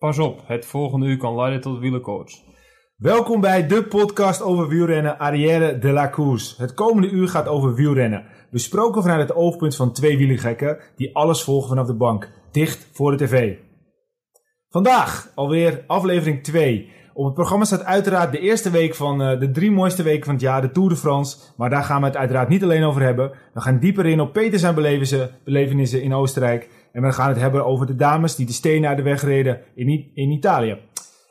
Pas op, het volgende uur kan leiden tot wielerkoorts. Welkom bij de podcast over wielrennen Arrière de la Course. Het komende uur gaat over wielrennen. Besproken vanuit het oogpunt van twee wielergekken die alles volgen vanaf de bank, dicht voor de tv. Vandaag alweer aflevering 2. Op het programma staat uiteraard de eerste week van uh, de drie mooiste weken van het jaar, de Tour de France. Maar daar gaan we het uiteraard niet alleen over hebben. We gaan dieper in op Peter zijn belevenissen in Oostenrijk. En we gaan het hebben over de dames die de stenen uit de weg reden in, in Italië.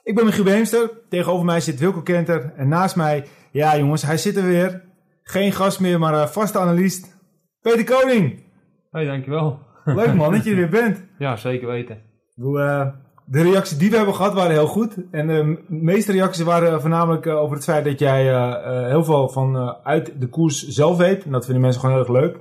Ik ben Michiel Beemster. Tegenover mij zit Wilco Kenter. En naast mij, ja jongens, hij zit er weer. Geen gast meer, maar uh, vaste analist. Peter Koning. Hoi, dankjewel. Leuk man dat je er weer bent. Ja, zeker weten. Uh, de reacties die we hebben gehad waren heel goed. En de meeste reacties waren voornamelijk uh, over het feit dat jij heel veel van uit de koers zelf weet. En dat vinden mensen gewoon heel erg leuk.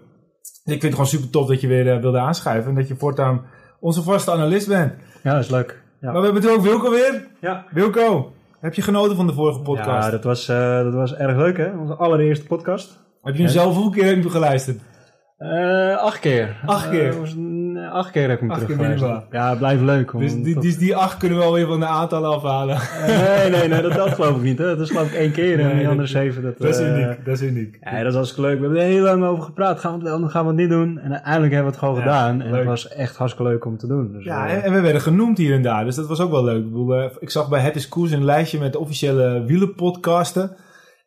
Ik vind het gewoon super tof dat je weer wilde aanschuiven. En dat je voortaan onze vaste analist bent. Ja, dat is leuk. Ja. Maar we hebben natuurlijk ook Wilco weer. Ja. Wilco, heb je genoten van de vorige podcast? Ja, dat was, uh, dat was erg leuk hè. Onze allereerste podcast. Heb je hem zelf hoeveel keer heb je geluisterd? Uh, acht keer. Acht keer? Was, uh, acht keer heb ik hem acht. Ja, het blijft leuk. Dus die, die, die, acht kunnen we wel weer van de aantallen afhalen. nee, nee, nee, dat, dat geloof ik niet. Hè. Dat is geloof ik één keer nee, en die andere zeven. Dat, dat is uniek, dat is uniek. Ja, dat hartstikke leuk. We hebben er heel lang over gepraat. Gaan we gaan we het niet doen? En uiteindelijk hebben we het gewoon ja, gedaan. En leuk. het was echt hartstikke leuk om te doen. Dus ja, en, en, we werden genoemd hier en daar. Dus dat was ook wel leuk. Ik, bedoel, ik zag bij Het is Koers een lijstje met officiële wielenpodcasten.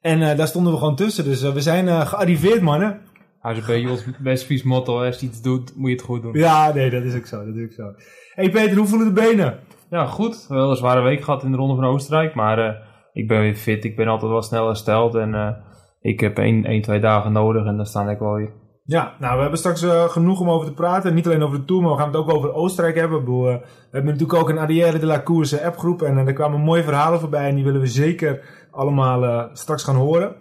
En daar stonden we gewoon tussen. Dus we zijn gearriveerd, mannen. Hij is ons best vies motto. Als je iets doet, moet je het goed doen. Ja, nee, dat is ook zo. Dat is ook zo. hey Peter, hoe voelen de benen? Ja, goed. Wel een zware week gehad in de Ronde van Oostenrijk. Maar uh, ik ben weer fit. Ik ben altijd wel snel hersteld. En uh, ik heb één, één, twee dagen nodig. En dan sta ik wel weer. Ja, nou, we hebben straks uh, genoeg om over te praten. Niet alleen over de Tour, maar we gaan het ook over Oostenrijk hebben. We hebben natuurlijk ook een Arrière de la Course appgroep. En er kwamen mooie verhalen voorbij. En die willen we zeker allemaal straks gaan horen.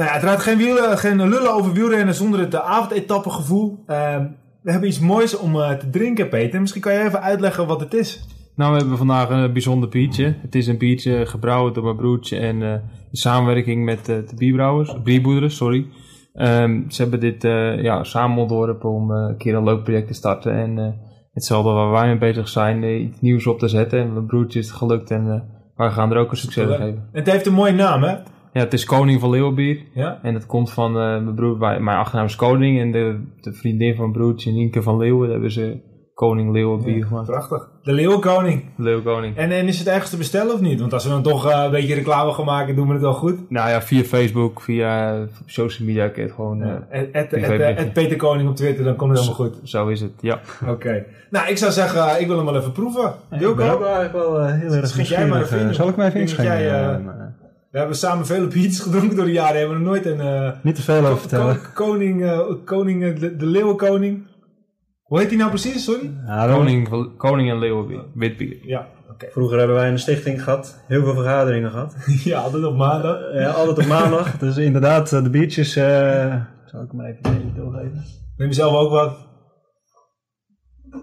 Nou ja, uiteraard geen, wielen, geen lullen over wielrennen zonder het avondetappengevoel. Uh, we hebben iets moois om uh, te drinken, Peter. Misschien kan je even uitleggen wat het is. Nou, we hebben vandaag een bijzonder biertje. Het is een biertje gebrouwen door mijn broertje en uh, in samenwerking met de bierbrouwers, bierboederen, sorry. Um, ze hebben dit ja, samen ontworpen om een keer een leuk project te starten. En hetzelfde waar wij mee bezig zijn, iets nieuws op te zetten. En mijn broertje is het gelukt en wij gaan er ook een succes aan geven. Het heeft een mooie naam, hè? Ja, het is Koning van Leeuwenbier. Ja? En dat komt van uh, mijn broer, mijn achternaam is Koning. En de, de vriendin van mijn broertje, Nienke van Leeuwen, daar hebben ze Koning Leeuwenbier ja, gemaakt. Prachtig. De Leeuwenkoning. Leeuwenkoning. En, en is het ergens te bestellen of niet? Want als we dan toch uh, een beetje reclame gaan maken, doen we het wel goed. Nou ja, via Facebook, via social media, kun je het gewoon... Ja. Uh, Peter Koning op Twitter, dan komt het helemaal goed. Zo is het, ja. Oké. Okay. Nou, ik zou zeggen, ik wil hem wel even proeven. Wilco? Ik ben ook eigenlijk wel heel erg Schenk jij maar even Zal ik mij even inschenken? We hebben samen vele biertjes gedronken door de jaren. Hebben we nog nooit een... Uh, Niet te veel over vertellen. Koning, uh, koning uh, de, de leeuwenkoning. Hoe heet hij nou precies, sorry? Ja, koning, koning en leeuwenbier. Witbier. Ja, oké. Vroeger hebben wij een stichting gehad. Heel veel vergaderingen gehad. ja, altijd op maandag. ja, altijd op maandag. dus inderdaad, de biertjes... zal ik hem even een doorgeven? Neem je zelf ook wat?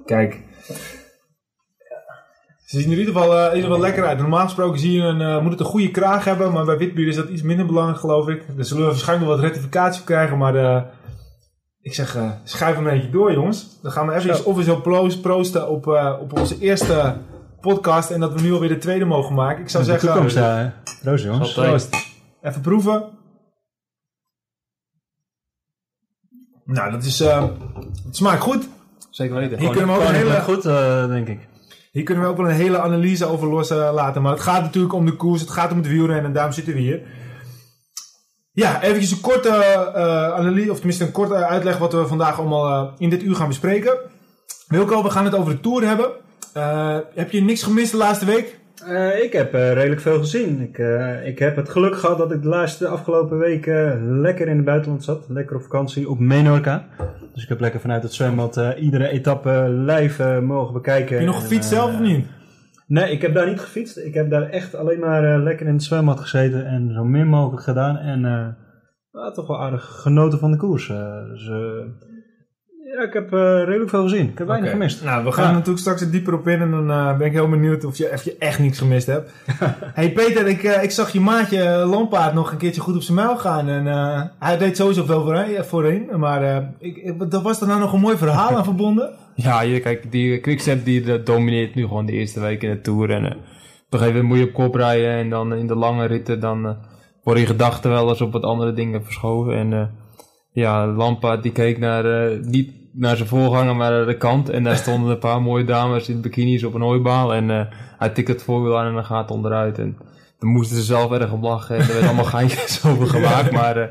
Kijk. Ze zien er in ieder geval, uh, in ieder geval lekker uit. Normaal gesproken zie je een, uh, moet het een goede kraag hebben, maar bij witbier is dat iets minder belangrijk geloof ik. Dus zullen we waarschijnlijk nog wat rectificatie krijgen, maar uh, ik zeg, schrijf hem een beetje door jongens. Dan gaan we even officieel proosten op, op onze eerste podcast en dat we nu alweer de tweede mogen maken. Ik zou de zeggen... Toekomst, ja. Proost jongens. Proost. Even proeven. Nou, dat is, het smaakt goed. Zeker weten. Hier kunnen we ook een hele... goed, denk ik. Hier kunnen we ook wel een hele analyse over loslaten. Maar het gaat natuurlijk om de koers, het gaat om het wielrennen en daarom zitten we hier. Ja, eventjes een korte uh, analyse, of tenminste een korte uitleg wat we vandaag allemaal in dit uur gaan bespreken. Wilco, we gaan het over de Tour hebben. Heb je niks gemist de laatste week? Uh, ik heb uh, redelijk veel gezien. Ik, uh, ik heb het geluk gehad dat ik de laatste afgelopen weken lekker in het buitenland zat. Lekker op vakantie op Menorca. Dus ik heb lekker vanuit het zwembad iedere etappe live mogen bekijken. Heb je nog gefietst zelf of niet? Nee, ik heb daar niet gefietst. Ik heb daar echt alleen maar lekker in het zwembad gezeten en zo min mogelijk gedaan. En toch wel aardig genoten van de koers. dus ja, ik heb uh, redelijk veel gezien. Ik heb weinig okay. gemist. Nou, we gaan ja. natuurlijk straks er dieper op in en dan uh, ben ik heel benieuwd of je, of je echt niks gemist hebt. hey Peter, ik, uh, ik zag je maatje Lampaard nog een keertje goed op zijn muil gaan. En hij deed sowieso veel voorheen, voorheen maar ik, ik, was er nou nog een mooi verhaal aan verbonden? Ja, je, kijk, die Quickstep die eh, domineert nu gewoon de eerste week in de Tour. En eh, op een gegeven moment moet je op kop rijden en dan in de lange ritten dan eh, worden je gedachten wel eens op wat andere dingen verschoven. En eh, ja, Lampaard die keek naar, eh, niet naar zijn voorganger, maar naar de kant. En daar stonden een paar mooie dames in bikinis op een hooibaal. En eh, hij tikte het voorwiel aan en dan gaat het onderuit. En dan moesten ze zelf erg om lachen. En er werd allemaal geintjes over gemaakt. Maar eh,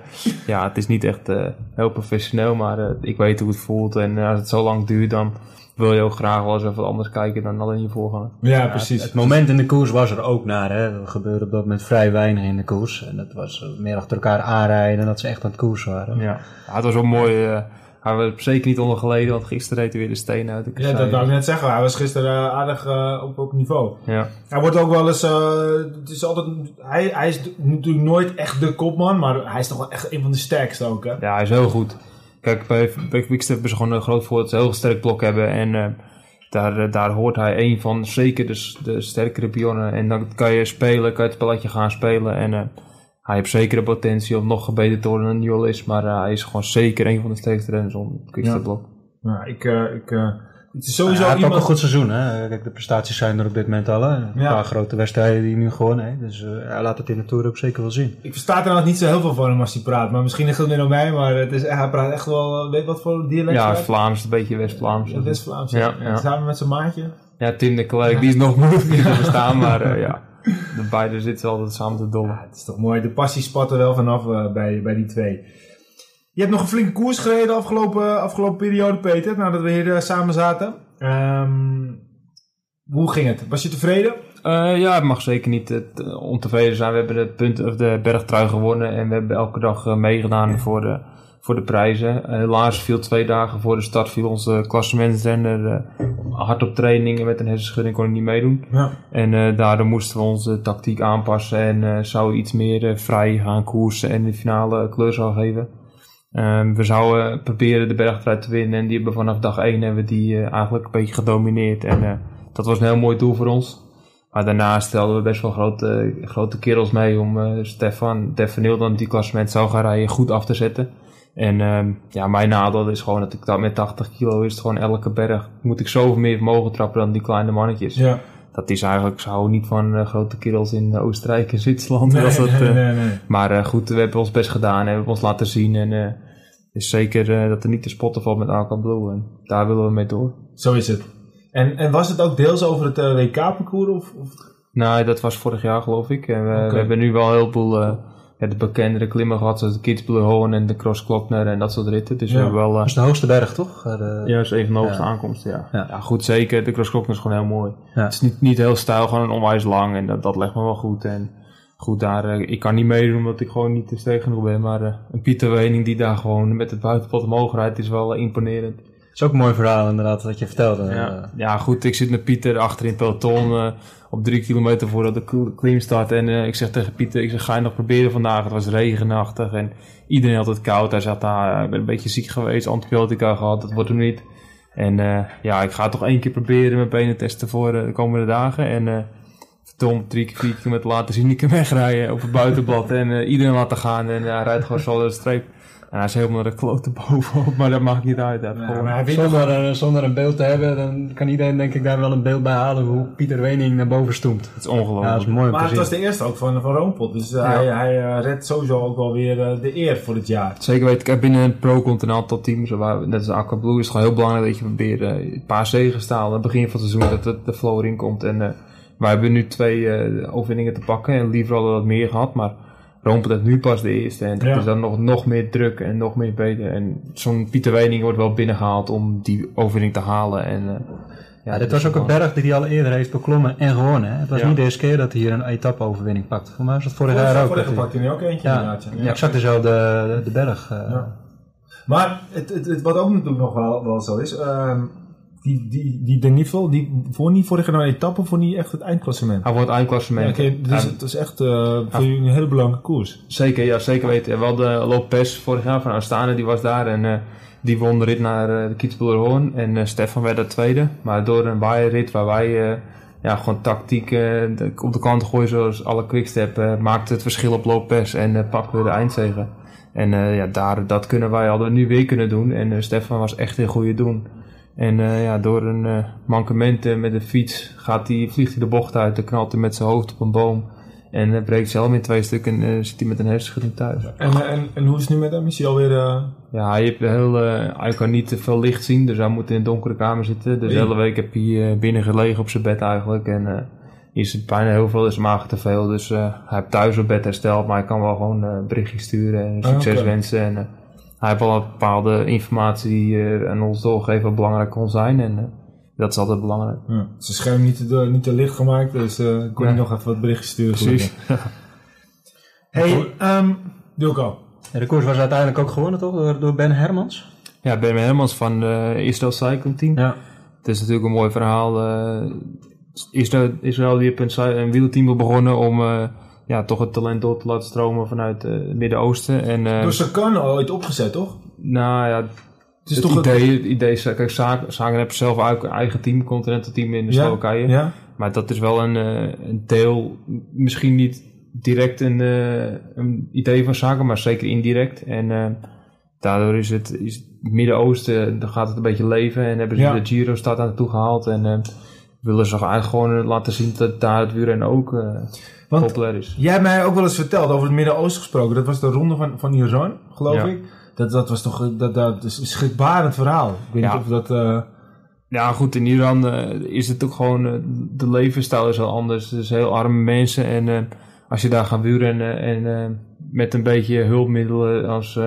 ja, het is niet echt eh, heel professioneel. Maar eh, ik weet hoe het voelt. En als het zo lang duurt, dan wil je ook graag wel eens even wat anders kijken dan alleen je voorganger. Ja, precies. Het moment in de koers was er ook naar. Hè. Er gebeurde op dat moment vrij weinig in de koers. En dat was meer achter elkaar aanrijden en dat ze echt aan het koers waren. Ja, ja het was wel mooi. Hij was zeker niet onder geleden, want gisteren reed hij weer de steen uit de Ja, dat wou ik net zeggen. Hij was gisteren eh, aardig eh, op, op niveau. Ja. Hij wordt ook wel eens. eh, het is altijd, hij, hij is natuurlijk nooit echt de kopman, maar hij is toch wel echt een van de sterkste ook. Hè? ja, hij is heel goed. Kijk, bij, bij Quickstep hebben ze gewoon een groot voordeel dat ze een heel sterk blok hebben. En daar, daar hoort hij een van, zeker de, de sterkere pionnen. En dan kan je spelen, kan je het spelletje gaan spelen. En hij heeft zeker de potentie om nog gebeterd te worden dan Newell is. Maar eh, hij is gewoon zeker een van de sterkste renners om het Quickstep Ja. blok. Nou, ik, eh, ik, eh, het is Ja, sowieso hij heeft ook een goed seizoen. Hè. Kijk, de prestaties zijn er op dit moment al. Hè. Een Ja. paar grote wedstrijden die hij nu gewonnen heeft. Dus eh, hij laat het in de Tour ook zeker wel zien. Ik versta er nog niet zo heel veel van hem als hij praat, maar misschien ligt het meer aan mij. Maar het is, hij praat echt wel. Weet wat voor dialect? Ja, hij het is Vlaams, een beetje West-Vlaams. Ja, West-Vlaams. Ja, Ja, ja. Samen met zijn maatje. Ja, Tim de Klerk, die is nog moeilijker te verstaan. Maar eh, ja, de beide zitten altijd samen te dollen. Het is toch mooi. De passie spat er wel vanaf eh, bij, bij die twee. Je hebt nog een flinke koers gereden de afgelopen, afgelopen periode, Peter. Nadat we hier eh, samen zaten. Ehm, hoe ging het? Was je tevreden? Eh, ja, het mag zeker niet eh, te- ontevreden zijn. We hebben de, punt, of de bergtrui gewonnen en we hebben elke dag eh, meegedaan voor de, voor de prijzen. Eh, helaas viel twee dagen voor de start viel onze klassementsrenner eh, hard op trainingen met een hersenschudding kon hij niet meedoen. Ja. En eh, daardoor moesten we onze tactiek aanpassen en eh zouden iets meer vrij gaan koersen en de finale kleur zou geven. Ehm, we zouden proberen de bergtrui te winnen en die hebben vanaf dag 1 hebben we die eigenlijk een beetje gedomineerd. En dat was een heel mooi doel voor ons. Maar daarnaast stelden we best wel grote, grote kerels mee om Stefan, Stefan dan die klassement zou gaan rijden, goed af te zetten. En ehm, ja, mijn nadeel is gewoon dat ik dat met 80 kilo is het gewoon elke berg moet ik zoveel meer vermogen trappen dan die kleine mannetjes. Ja. Dat is eigenlijk, ze houden niet van eh, grote kerels in eh, Oostenrijk en Zwitserland. dat, nee, eh, nee, nee. Maar goed, we hebben ons best gedaan en we hebben ons laten zien. En is zeker dat er niet te spotten valt met Alka Blue. En daar willen we mee door. Zo is het. En, en was het ook deels over het WK-parcours? Of, of... Nou, dat was vorig jaar geloof ik. En we, we hebben nu wel heel veel ja, de bekendere klimmen gehad. Zoals de Kitzbühel Hoorn en de Cross Klokner en dat soort ritten. Dus Ja. we hebben wel... eh, Dat is de hoogste berg, toch? Eh, de- ja, dat is een van de hoogste Ja. aankomsten, ja. Ja. ja. goed, zeker. De Cross Klokner is gewoon heel mooi. Ja. Het is niet, niet heel stijl, gewoon een onwijs lang. En dat, dat legt me wel goed. En goed, daar, eh, ik kan niet meedoen omdat ik gewoon niet te sterk genoeg ben. Maar een Pieter Wening die daar gewoon met het buitenpot omhoog rijdt, is wel imponerend. Is ook een mooi verhaal inderdaad, wat je vertelde. Ja, Eh, goed. Ik zit met Pieter achter in peloton eh, op drie kilometer voordat de klim start. En eh, ik zeg tegen Pieter, ik zeg, ga je nog proberen vandaag? Het was regenachtig en iedereen had het koud. Hij zat daar, ik ben een beetje ziek geweest, antibiotica gehad, dat wordt hem niet. En eh, ja, ik ga toch één keer proberen mijn benen testen voor eh, de komende dagen. En eh verdomd, drie, vier kilometer later zie ik hem wegrijden op het buitenblad. en eh, iedereen laten gaan en hij rijdt gewoon zo de streep. En hij is helemaal naar de klote bovenop, maar dat maakt niet uit. Ja, maar Zonder, eh, zonder een beeld te hebben, dan kan iedereen denk ik daar wel een beeld bij halen hoe Pieter Wening naar boven stoemt. het is ongelooflijk. Ja, dat is mooi Maar het was de eerste ook van, van Roompot. Dus eh, hij, hij eh, redt sowieso ook wel weer de eer voor dit jaar. Zeker weten, kijk, binnen een pro-continental team, zo waar, net als Aqua Blue, is het gewoon heel belangrijk dat je probeert een paar zegen te halen. Aan het begin van het seizoen, dat de, de flow erin komt. En wij hebben nu twee overwinningen te pakken en liever hadden we wat meer gehad, maar Rompel heeft nu pas de eerste. En dat Ja. is dan nog, nog meer druk en nog meer beter. En zo'n Pieter Wening wordt wel binnengehaald om die overwinning te halen. En, eh, Ja, dat dit is was ook een berg die hij al eerder heeft beklommen en gewonnen. Hè? Het was Ja. niet de eerste keer dat hij hier een etappe-overwinning pakt. Voor mij was het vorig jaar ook. vorig dat jaar hij- pakte hij ook eentje Ja, inderdaad. ja. exact dezelfde de, de berg. eh. Ja. Maar het, het, het- wat ook natuurlijk nog wel, wel zo is, ehm, die, die, die De die voor niet vorig jaar nou etappe, voor niet echt het eindklassement. Hij wordt Ja, eindklassement. oké, dus Ja, het is echt eh, voor jullie een hele belangrijke koers. Zeker, ja, zeker weten. Wel de Lopez vorig jaar van Astana, die was daar en eh, die won de rit naar eh, de Kitzbühel Hoorn. En Stefan werd daar tweede. Maar door een waaierrit waar wij ja, gewoon tactiek op de kant gooien zoals alle quickstep, maakte het verschil op Lopez en pakten we de eindzege. En ja, daar, dat kunnen wij, hadden we nu weer kunnen doen. En Stefan was echt een goede doen. En eh, ja, door een eh, mankement eh, met de fiets gaat hij, vliegt hij de bocht uit, dan knalt hij met zijn hoofd op een boom. En uh, breekt zijn helm in twee stukken en zit hij met een hersenschudding thuis. En, en, en hoe is het nu met hem? Is hij alweer... Uh... Ja, hij, heeft heel, hij kan niet te veel licht zien, dus hij moet in een donkere kamer zitten. Dus de hele week heb hij binnen gelegen op zijn bed eigenlijk. En is het bijna heel veel, is maag te veel. Dus hij heeft thuis op bed hersteld, maar hij kan wel gewoon berichtjes sturen en succes oh, okay. wensen. En, hij heeft wel een bepaalde informatie die uh, aan ons doorgeven wat belangrijk kon zijn. En uh, dat is altijd belangrijk. Ja. Zijn scherm niet te, niet te licht gemaakt, dus uh, kon je nog even wat berichtjes sturen. Precies. hey, um, Wilco. Ja, de koers was uiteindelijk ook gewonnen, toch? Door, door Ben Hermans? Ja, Ben Hermans van Israël Cycling Team. Ja. Het is natuurlijk een mooi verhaal. Israël, Israël die heeft een, een wielteam begonnen om ja, toch het talent door te laten stromen vanuit het Midden-Oosten. En, uh, Door Sagan ooit opgezet, toch? Nou ja, het, is het toch idee, het idee, kijk, Sagan heeft zelf een eigen team, continental team in de ja, Slowakije. Ja. Maar dat is wel een, uh, een deel, misschien niet direct een, een idee van Sagan, maar zeker indirect. En uh, daardoor is het, is het Midden-Oosten, dan gaat het een beetje leven en hebben ze Ja. de Giro staat aan naartoe gehaald. En uh, willen ze eigenlijk gewoon laten zien dat daar het wielrennen ook Want populair is. jij hebt mij ook wel eens verteld over het Midden-Oosten gesproken. Dat was de ronde van, van Iran, geloof Ja. ik. Dat, dat was toch dat, dat is een schrikbarend verhaal. Ik weet Ja. niet of dat... eh, Ja, goed, in Iran eh, is het ook gewoon, eh, de levensstijl is heel anders. Het is heel arme mensen en als je daar gaat wielrennen en met een beetje hulpmiddelen als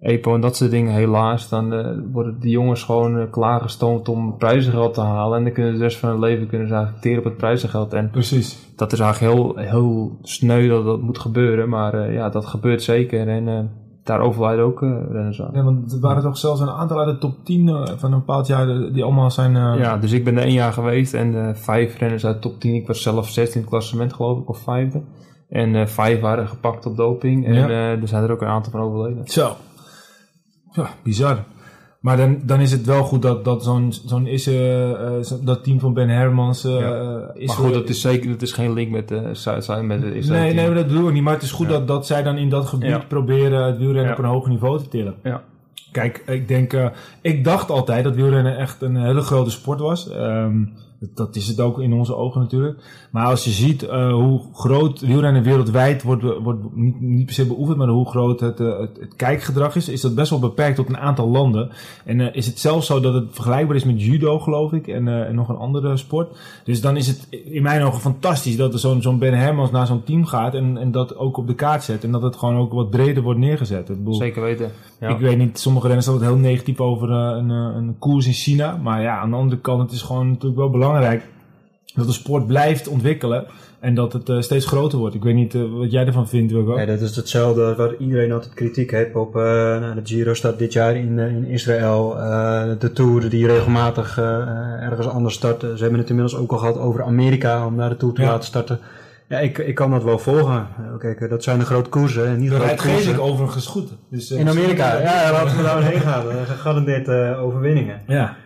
EPO en dat soort dingen helaas, dan eh, worden die jongens gewoon eh, klaargestoomd om prijzengeld te halen. En dan kunnen ze de rest van hun leven kunnen ze eigenlijk op het prijzengeld. En precies. dat is eigenlijk heel, heel sneu dat dat moet gebeuren, maar eh, ja, dat gebeurt zeker. En daar overlijden ook renners aan. Ja, want er waren toch zelfs een aantal uit de top 10 eh, van een bepaald jaar die allemaal zijn... Ja, dus ik ben er één jaar geweest en vijf renners uit de top 10. Ik was zelf 16 in het klassement geloof ik, of vijfde. En vijf waren gepakt op doping. En Ja. er zijn er ook een aantal van overleden. Zo. Ja, bizar. Maar dan, dan is het wel goed dat, dat zo'n zo'n is eh, eh, zo- dat team van Ben Hermans eh, Ja. is maar goed, dat is zeker dat is geen link met de Zuid-Zuid. Met de Israël Nee, team. nee, dat bedoel ik niet. Maar het is goed Ja. dat, dat zij dan in dat gebied Ja. proberen het wielrennen op een hoger niveau te tillen. Ja. Kijk, ik denk, ik dacht altijd dat wielrennen echt een hele grote sport was. Ehm, dat, is het ook in onze ogen natuurlijk. Maar als je ziet eh, hoe groot wielrennen wereldwijd wordt, wordt niet, niet per se beoefend, maar hoe groot het, eh, het, het kijkgedrag is, is dat best wel beperkt tot een aantal landen. En eh, is het zelfs zo dat het vergelijkbaar is met judo, geloof ik, en, nog een andere sport. Dus dan is het in mijn ogen fantastisch dat er zo'n Ben Hermans naar zo'n team gaat en, en dat ook op de kaart zet. En dat het gewoon ook wat breder wordt neergezet. Zeker weten. Ja. ik weet niet, sommige renners zijn altijd heel negatief over eh, een, eh, een koers in China. Maar ja, aan de andere kant, het is gewoon natuurlijk wel belangrijk dat de sport blijft ontwikkelen. En dat het eh, steeds groter wordt. Ik weet niet wat jij ervan vindt, Wilco. Ja, dat is hetzelfde waar iedereen altijd kritiek heeft op. eh nou, de Giro staat dit jaar in, in Israël. eh, de Tour die regelmatig eh, ergens anders starten. Ze hebben het inmiddels ook al gehad over Amerika om naar de Tour te Ja. laten starten. Ja, ik, ik kan dat wel volgen. Eh, Kijk, eh, dat zijn de grote koersen. En niet De grote rijdt. Geesink overigens goed. Dus, eh, In Amerika, ja, laten we daar heen gaan. Dat gegarandeerd overwinningen. Ja,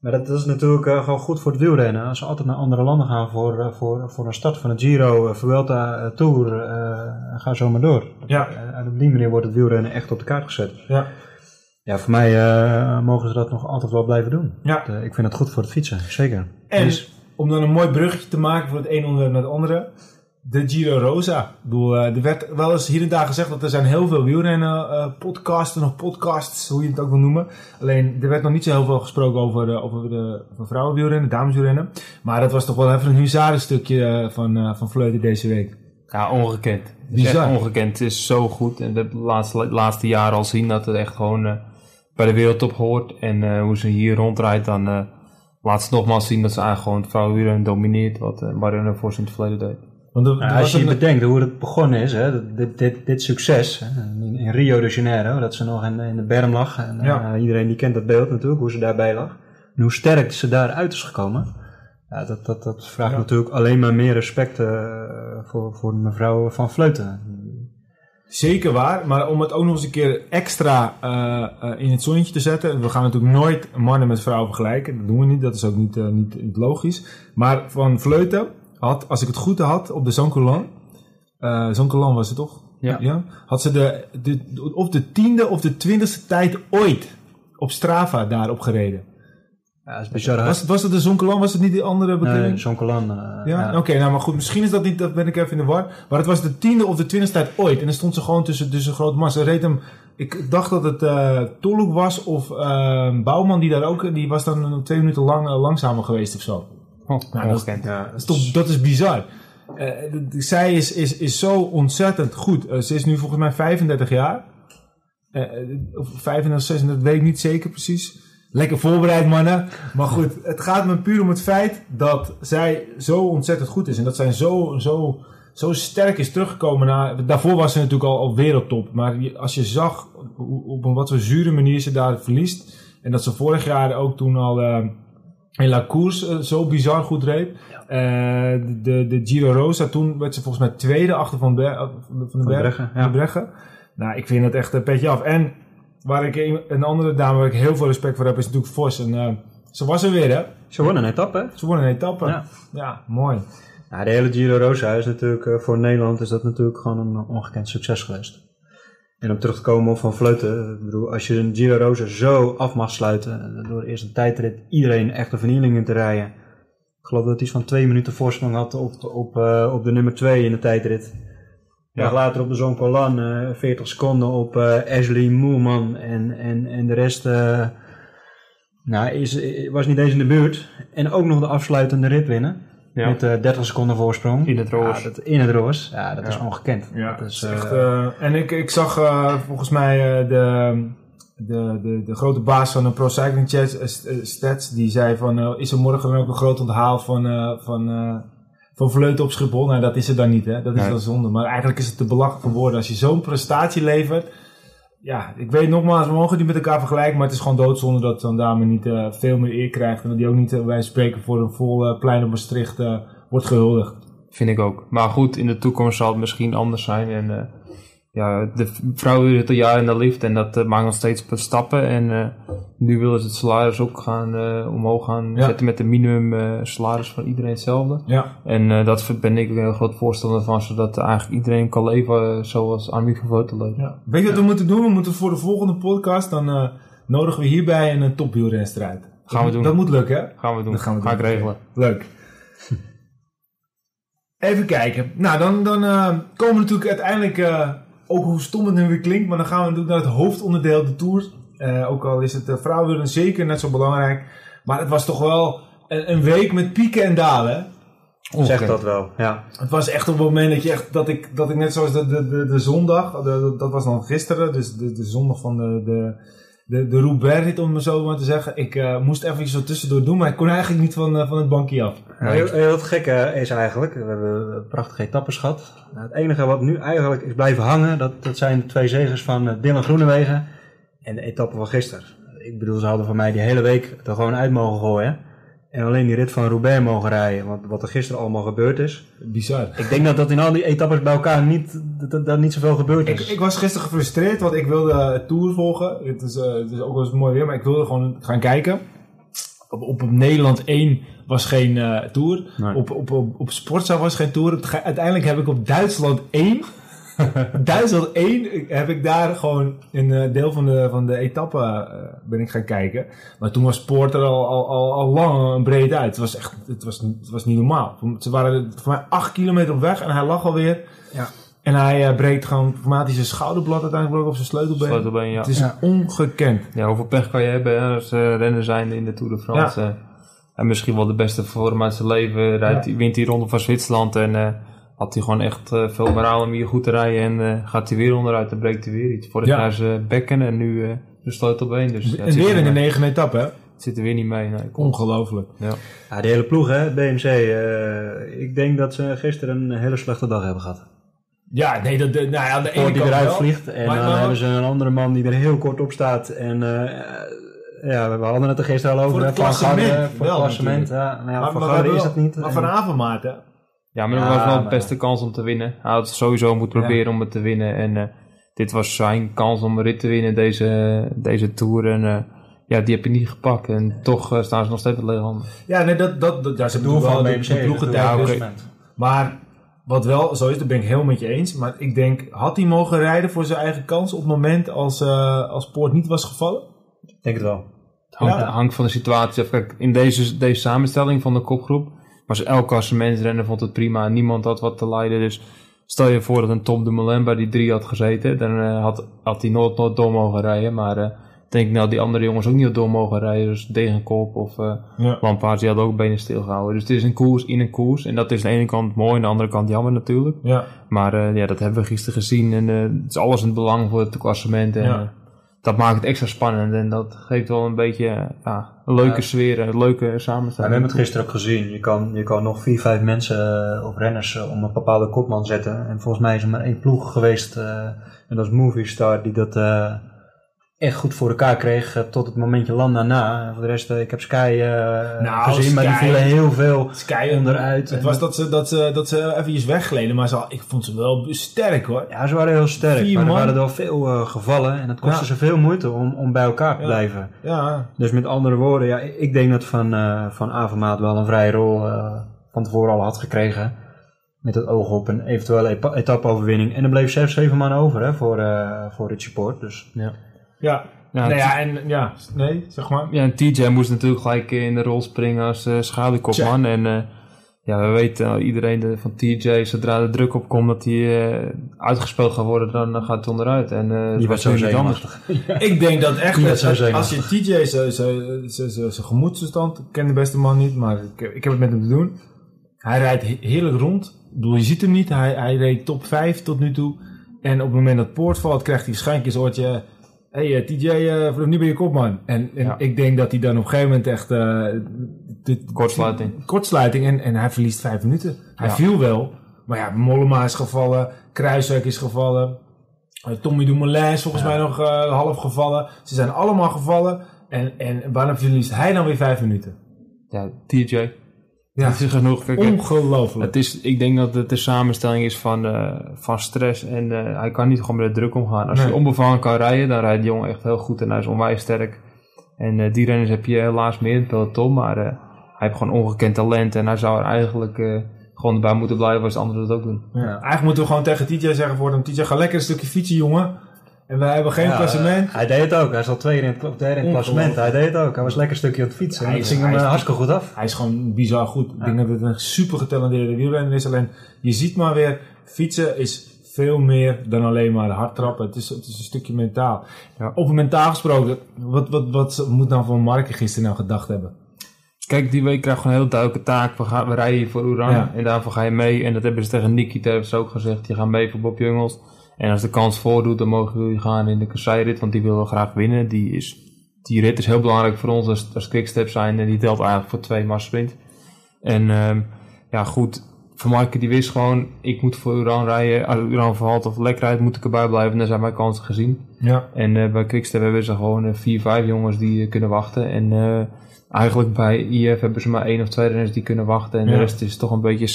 Maar dat is natuurlijk gewoon goed voor het wielrennen. Als ze altijd naar andere landen gaan voor, voor, voor een start van een Giro, Vuelta, Tour, eh, ga zo maar door. ja, En op die manier wordt het wielrennen echt op de kaart gezet. ja. Ja, voor mij eh, mogen ze dat nog altijd wel blijven doen. ja. Ik vind het goed voor het fietsen, zeker. En Dus- om dan een mooi bruggetje te maken van het ene onderwerp naar het andere. De Giro Rosa. Ik bedoel, eh, er werd wel eens hier en daar gezegd dat er zijn heel veel wielrennen eh podcasten of podcasts, hoe je het ook wil noemen. Alleen, er werd nog niet zo heel veel gesproken over, eh, over de over vrouwenwielrennen, dameswielrennen. Maar dat was toch wel even een huzarenstukje van, van Vleuten deze week. Ja, ongekend. Bizar. echt ongekend. Het is zo goed. En de laatste, laatste jaren al zien dat het echt gewoon bij de wereldtop hoort. En hoe ze hier rondrijdt, dan laat ze nogmaals zien dat ze eigenlijk gewoon het vrouwenwielrennen domineert. Wat uh, Marianne Vos in het verleden deed. Want er, er als je een- bedenkt hoe het begonnen is, hè, dit, dit, dit succes hè, in, in Rio de Janeiro, dat ze nog in, in de berm lag. En, Ja. eh, iedereen die kent dat beeld natuurlijk, hoe ze daarbij lag. En hoe sterk ze daaruit is gekomen. Ja, dat, dat, dat vraagt Ja. natuurlijk alleen maar meer respect eh, voor, voor mevrouw Van Vleuten. Zeker waar, maar om het ook nog eens een keer extra eh, in het zonnetje te zetten. We gaan natuurlijk nooit mannen met vrouwen vergelijken. Dat doen we niet, dat is ook niet, niet, niet logisch. Maar Van Vleuten had, als ik het goed had, op de Zoncolan. eh Zoncolan was het toch? Ja. Had ze de, de, of de tiende of de twintigste tijd ooit op Strava daarop gereden. Ja, dat is bizar. Was, was het de Zonkelan? Was het niet die andere beklimming? Nee, John Colan. eh, Ja, oké, nou maar goed, misschien is dat niet, dat ben ik even in de war. Maar het was de tiende of de twintigste tijd ooit. En dan stond ze gewoon tussen, tussen grote massa. Ze reed hem, ik dacht dat het eh Tolhoek was of eh, Bouwman die daar ook, die was dan twee minuten lang eh, langzamer geweest of zo. Oh, Nou, dat-. Ja, is, toch, dat is bizar. Eh, zij is, is, is zo ontzettend goed. Eh, ze is nu volgens mij 35 jaar. Of 35, 36, weet ik niet zeker precies. Lekker voorbereid, mannen. Maar goed, het gaat me puur om het feit dat zij zo ontzettend goed is. En dat zij zo, zo, zo sterk is teruggekomen. Naar, daarvoor was ze natuurlijk al op wereldtop. Maar als je zag hoe- op een wat voor zure manier ze daar verliest. En dat ze vorig jaar ook toen al eh, in La Course eh, zo bizar goed reed. Eh, de, de Giro Rosa, toen werd ze volgens mij tweede achter Van, Ber van de Van Berg. Breggen, ja. Breggen. Nou, ik vind het echt een petje af. En waar ik een, andere dame waar ik heel veel respect voor heb, is natuurlijk Vos. En eh, ze was er weer, hè? Ze wonnen een etappe? Ze won een etappe. Ja, Ja. mooi. Ja, de hele Giro Rosa is natuurlijk, eh, voor Nederland is dat natuurlijk gewoon een ongekend succes geweest. En om terug te komen op Van Vleuten, ik bedoel, als je een Giro Rosa zo af mag sluiten, eh, door eerst een tijdrit iedereen echt een vernieling in te rijden. Ik geloof dat hij iets van twee minuten voorsprong had op, op, eh, op de nummer twee in de tijdrit. Ja. Ja. later op de Zon Colan, eh 40 seconden op eh, Ashley Moerman en, en, en de rest eh, nou, is, was niet eens in de buurt. En ook nog de afsluitende rit winnen. Ja. Met eh 30 seconden voorsprong. In het roos. Ja, dat, in het roos. Ja, dat is ongekend. Ja, dat is, is eh, echt, eh, en ik, ik zag eh, volgens mij eh, de, de, de, de grote baas van de Pro Cycling Chats, Stats, die zei van, is er morgen dan ook een groot onthaal van, eh van, eh, van Vleuten op Schiphol? Nou, dat is er dan niet, hè. Dat is Nee. dan zonde. Maar eigenlijk is het te belachelijk voor woorden. Als je zo'n prestatie levert, ja, ik weet nogmaals, we mogen niet met elkaar vergelijken, maar het is gewoon doodzonde dat zo'n dame niet eh, veel meer eer krijgt. En dat die ook niet, eh, wij spreken, voor een vol eh, plein op Maastricht wordt gehuldigd. Vind ik ook. Maar goed, in de toekomst zal het misschien anders zijn. En ja, de vrouwen zitten al jaren in de lift en dat eh, maakt nog steeds stappen. En eh, nu willen ze het salaris ook gaan eh, omhoog gaan Ja. zetten met de minimum eh, salaris van iedereen hetzelfde. Ja. En eh, dat ben ik een heel groot voorstander van, zodat eigenlijk iedereen kan leven zoals Annemiek van Vleuten leeft. Ja. Weet je wat we moeten doen? We moeten voor de volgende podcast, dan eh, nodigen we hierbij een, topwielrenstrijd. Gaan we doen. Dat moet lukken, hè? Gaan we doen. Dat gaan we Ga ik regelen. Leuk. Even kijken. Nou, dan, dan eh, komen we natuurlijk uiteindelijk, eh, ook hoe stom het nu weer klinkt, maar dan gaan we natuurlijk naar het hoofdonderdeel, de Tour. Eh, ook al is het uh, vrouwenwielrennen zeker net zo belangrijk. Maar het was toch wel een, een week met pieken en dalen. Zeg dat wel, ja. Het was echt op het moment dat, je echt, dat, ik, dat ik net zoals de, de, de, de zondag, de- de- dat was dan gisteren, dus de, de zondag van de, de, de, de Roubaix-rit om het zo maar te zeggen. Ik eh, moest even zo tussendoor doen, maar ik kon eigenlijk niet van, eh, van het bankje af. Heel, heel het gekke is eigenlijk, we hebben prachtige etappes gehad. Het enige wat nu eigenlijk is blijven hangen, dat, dat zijn de twee zegers van eh, Dylan Groenewegen en de etappe van gisteren. Ik bedoel, ze hadden voor mij die hele week er gewoon uit mogen gooien. En alleen die rit van Roubaix mogen rijden, want wat er gisteren allemaal gebeurd is. Bizar. Ik denk dat dat in al die etappes bij elkaar niet, dat, niet zoveel gebeurd is. ik was gisteren gefrustreerd, want ik wilde het Tour volgen. Het is, eh, het is ook wel eens mooi weer, maar ik wilde gewoon gaan kijken. Op, op, op Nederland 1 was geen eh, Tour. Nee. Op, op, op, op Sportza was geen Tour. Uiteindelijk heb ik op Duitsland 1... Duitsland 1 heb ik daar gewoon een eh, deel van de, van de etappe eh, ben ik gaan kijken. Maar toen was Poort er al, al, al, al lang en breed uit. Het was echt, het was, het was niet normaal. Ze waren voor mij 8 kilometer op weg en hij lag alweer. Ja. En hij eh, breekt gewoon automatisch zijn schouderblad uiteindelijk op zijn sleutelbeen. Sleutelbeen, ja. Het is Ja. ongekend. Ja, hoeveel pech kan je hebben hè, als uh, renner zijn in de Tour de France? en misschien wel de beste vorm uit zijn leven. Rijdt, Ja. Wint die ronde van Zwitserland en had hij gewoon echt eh, veel moraal om hier goed te rijden. En eh, gaat hij weer onderuit en breekt hij weer iets. Vorig Ja. jaar zijn bekken en nu eh de sleutelbeen. Dus, ja, het en zit weer er in de mee. negende etappe, hè? Het zit er weer niet mee. Nee. Ongelooflijk. Ja. Ja, die hele ploeg, hè, BMC. eh, ik denk dat ze gisteren een hele slechte dag hebben gehad. Ja, nee, dat, de, nou ja, aan de ene die kant eruit wel. vliegt en Maar- dan maar- hebben ze een andere man die er heel kort op staat. En eh, ja, we hadden het er gisteren al over. Voor het hè, Van klassement Garde, Voor wel klassement, ja. Nou ja, Maar, voor maar, Garde is dat niet. Maar En- vanavond, Maarten. Ja, maar dat Ja, was wel de beste kans om te winnen. Hij had sowieso moeten Ja. proberen om het te winnen. En eh, dit was zijn kans om een rit te winnen, deze, deze Tour. En eh, ja, die heb je niet gepakt. En toch eh, staan ze nog steeds met lege handen. Ja, nee, dat, dat, dat ja, ze doel wel. Ja, oké. dus- Maar wat wel zo is, daar ben ik helemaal met je eens. Maar ik denk, had hij mogen rijden voor zijn eigen kans op het moment als, eh als Poort niet was gevallen? Ik denk het wel. Hangt, Ja. hangt van de situatie af. Kijk, in deze, deze samenstelling van de kopgroep was elk klassementsrenner vond het prima. Niemand had wat te lijden. Dus stel je voor dat een Tom Dumoulin bij die drie had gezeten. Dan eh, had, had hij nooit, nooit door mogen rijden. Maar ik denk nou die andere jongens ook niet door mogen rijden. Dus Degenkop of eh Ja. Lampaard, die hadden ook benen stilgehouden. Dus het is een koers in een koers. En dat is aan de ene kant mooi, aan de andere kant jammer natuurlijk. Ja. Maar ja, dat hebben we gisteren gezien. En het is alles in het belang voor het klassement. En Ja. Eh, dat maakt het extra spannend. En dat geeft wel een beetje eh, ja, een leuke sfeer. Een leuke Ja, we samenstelling. hebben het gisteren ook gezien. Je kan, je kan nog vier, vijf mensen eh, of renners eh, om een bepaalde kopman zetten. En volgens mij is er maar één ploeg geweest. eh, en dat is Movistar die dat eh, echt goed voor elkaar kreeg eh, tot het momentje landen na. En voor de rest, eh, ik heb Sky eh, Nou, gezien, maar die vielen heel veel Sky onderuit. Het was dat ze, dat ze, dat ze eventjes weggleden, maar ze, ik vond ze wel sterk hoor. Ja, ze waren heel sterk. Vier maar er man. waren wel veel gevallen. En het kostte Ja. ze veel moeite om, om bij elkaar te Ja. blijven. Ja, Dus met andere woorden, ja, ik denk dat Van, van Avermaat wel een vrije rol van tevoren al had gekregen. Met het oog op een eventuele etappe-overwinning. En er bleef zelfs zeven man over hè, voor, voor Richie Poort. Dus Ja. Ja. Ja, nou ja, en ja, nee, zeg maar. ja, en TJ moest natuurlijk gelijk in de rol springen als eh schaduwkopman. En eh, ja, we weten eh, iedereen de- van TJ, zodra de druk op komt dat hij eh, uitgespeeld gaat worden, dan, gaat het onderuit. En eh, het die was niet anders. Ik denk dat echt, dat zijn. als je TJ zijn- gemoedstoestand, ik ken de beste man niet, maar ik, ik heb het met hem te doen. Hij rijdt he- heerlijk rond. Ik bedoel, je ziet hem niet. Hij, hij reed top 5 tot nu toe. En op het moment dat Poort valt, krijgt hij waarschijnlijk een soortje... Hey, TJ, vanaf nu ben je kopman. En, en Ja. ik denk dat hij dan op een gegeven moment echt... eh, de- Kortsluiting. Kortsluiting en, en hij verliest vijf minuten. Hij Ja. viel wel. Maar ja, Mollema is gevallen. Kruiswijk is gevallen. eh, Tommy Dumoulin is volgens mij nog eh, half gevallen. Ze zijn allemaal gevallen. En, en waarom verliest hij dan weer vijf minuten? Ja, TJ. Ja. Dat is genoeg. Kijk, Ongelooflijk. Het is, ik denk dat het de samenstelling is van, eh, van stress en eh, hij kan niet gewoon met de druk omgaan. Als Nee. je onbevangen kan rijden, dan rijdt die jongen echt heel goed en hij is onwijs sterk. En eh, die renners heb je helaas meer in het peloton, maar hij heeft gewoon ongekend talent en hij zou er eigenlijk gewoon erbij moeten blijven als de anderen dat ook doen. Ja. Eigenlijk moeten we gewoon tegen TJ zeggen voor hem. TJ, ga lekker een stukje fietsen, jongen. En wij hebben geen Ja, klassement. hij deed het ook. Hij zat tweede in het, derde in het klassement. Hij deed het ook. Hij was lekker een stukje aan het fietsen. Hij ging hem is- eh, hartstikke goed af. Hij is gewoon bizar goed. Ik denk dat het een super getalenteerde wielrenner is. Alleen, je ziet maar weer, fietsen is veel meer dan alleen maar hard trappen. Het is, het is een stukje mentaal. Ja. Over mentaal gesproken, wat, wat, wat moet nou van Marken gisteren nou gedacht hebben? Kijk, die week krijg je gewoon een hele duidelijke taak. We, gaan, we rijden hier voor Oeran Ja. en daarvoor ga je mee. En dat hebben ze tegen Nikita hebben ze ook gezegd. Je gaat mee voor Bob Jungels. En als de kans voordoet, dan mogen jullie gaan in de kasseirit, want die willen we graag winnen. Die, is, die rit is heel belangrijk voor ons als, als quickstep zijn. En die telt eigenlijk voor twee massasprint. En ehm, ja, goed. Van Marken die wist gewoon, ik moet voor Uran rijden. Als Uran vervalt of lek rijdt, moet ik erbij blijven. En dan zijn mijn kansen gezien. Ja. En eh, bij Quickstep hebben ze gewoon eh, vier, vijf jongens die eh, kunnen wachten. En eigenlijk bij IF hebben ze maar één of twee renners die kunnen wachten. En Ja. de rest is toch een beetje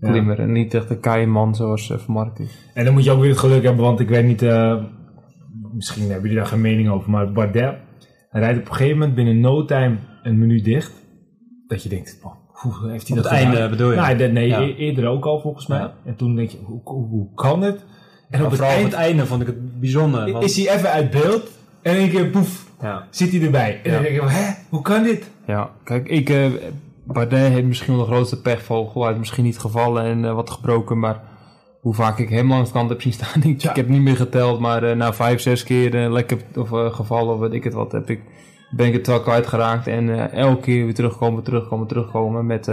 semi-klimmer. En niet echt een keiman zoals uh, Van Marken. En dan moet je ook weer het geluk hebben, want ik weet niet, eh, misschien hebben jullie daar geen mening over, maar Bardet, hij rijdt op een gegeven moment binnen no time een minuut dicht. Dat je denkt, oh, hoe heeft hij Op dat het gedaan? einde bedoel je? Nou, nee, Ja. e- eerder ook al volgens mij. Ja. En toen denk je, hoe, hoe, hoe kan het? En Maar op het eind het einde vond ik het bijzonder. want- is hij even uit beeld en in één keer poef, ja. zit hij erbij. En Ja. dan denk je, hè, hoe kan dit? Ja, kijk, ik, eh Bardet heeft misschien wel de grootste pechvogel. Hij is misschien niet gevallen en eh, wat gebroken, maar hoe vaak ik hem langs de kant heb zien staan, ik, Ja. ik heb niet meer geteld, maar eh, na vijf, zes keer lekker of, eh, gevallen of weet ik het wat, heb ik, ben ik het wel kwijtgeraakt. En elke keer weer terugkomen, terugkomen, terugkomen met,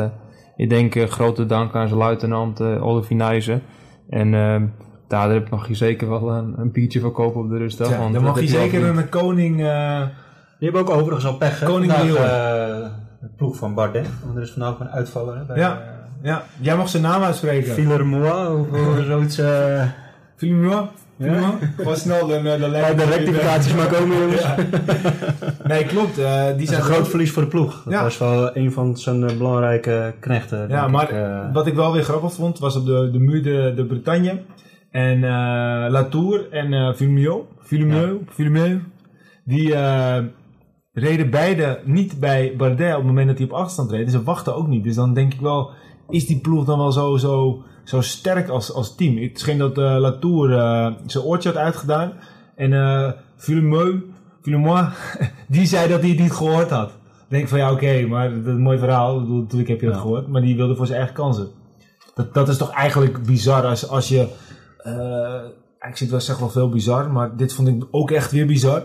ik denk, grote dank aan zijn luitenant uh, Olivier Nijzen. En eh, daar mag je zeker wel een, een biertje van kopen op de rustdag. Ja, want mag je zeker verdiend. een koning... eh, Die hebben ook overigens al pech. hè? Koning eh, het ploeg van Bardet. Want er is vandaag een uitvaller. Hè, bij, Ja. ja, jij mag zijn naam uitspreken. Villeroy of of zoiets. eh Filimois? Filimois? Gewoon snel de, de, de, de rectificaties maar komen jongens. Ja. Nee, klopt. eh, die Dat is zijn een groot verlies voor de ploeg. Dat Ja. was wel een van zijn eh, belangrijke knechten. Ja, maar ik, eh. wat ik wel weer grappig vond, was op de, de muur de, de Bretagne. En eh Latour en eh Villemeux, die eh, reden beide niet bij Bardet op het moment dat hij op afstand reed. Dus ze wachten ook niet. Dus dan denk ik wel, is die ploeg dan wel zo, zo, zo sterk als, als team? Het scheen dat eh, Latour eh, zijn oortje had uitgedaan. En eh Villemeux, Filemon, die zei dat hij het niet gehoord had. Ik denk van ja, oké, maar dat is een mooi verhaal. Ik Natuurlijk heb je dat Ja. gehoord, maar die wilde voor zijn eigen kansen. Dat, dat is toch eigenlijk bizar als, als je. eh, ik zit wel zeg wel veel bizar, maar dit vond ik ook echt weer bizar.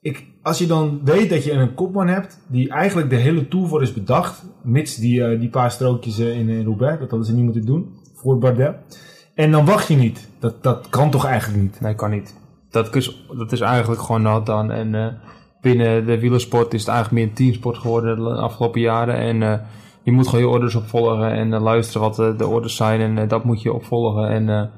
Ik, als je dan weet dat je een kopman hebt die eigenlijk de hele tour voor is bedacht, mits die, eh, die paar strookjes eh, in, in Roubaix, dat hadden ze niet moeten doen voor Bardet. En dan wacht je niet. Dat, dat kan toch eigenlijk niet? Nee, kan niet. Dat is, dat is eigenlijk gewoon nat dan. En eh, binnen de wielersport is het eigenlijk meer een teamsport geworden de afgelopen jaren. En je moet gewoon je orders opvolgen en luisteren wat de orders zijn. En dat moet je opvolgen. En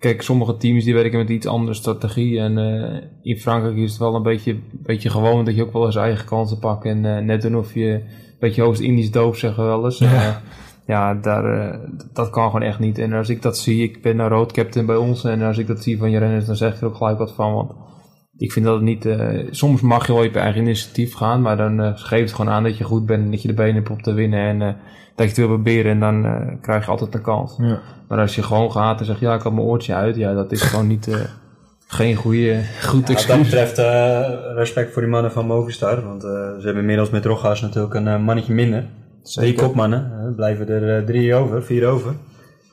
kijk, sommige teams die werken met iets andere strategie. En eh, in Frankrijk is het wel een beetje, beetje gewoon dat je ook wel eens eigen kansen pakt. En eh, net doen of je een beetje Oost-Indisch doof zeggen we wel eens. Ja. Eh, ja, daar, dat kan gewoon echt niet. En als ik dat zie, ik ben een road captain bij ons. En als ik dat zie van je renners, dan zeg ik er ook gelijk wat van. Want ik vind dat het niet... eh, soms mag je wel op je eigen initiatief gaan. Maar dan eh geef het gewoon aan dat je goed bent. En dat je de benen hebt om te winnen. En eh, dat je het wil proberen. En dan eh, krijg je altijd een kans. Ja. Maar als je gewoon gaat en zegt, ja, ik had mijn oortje uit. Ja, dat is gewoon niet... eh, geen goede, goed Ja, wat dat betreft eh, respect voor die mannen van Movistar. Want eh, ze hebben inmiddels met Rogas natuurlijk een mannetje minder. Drie Zeker. kopmannen. Er blijven er drie over, vier over.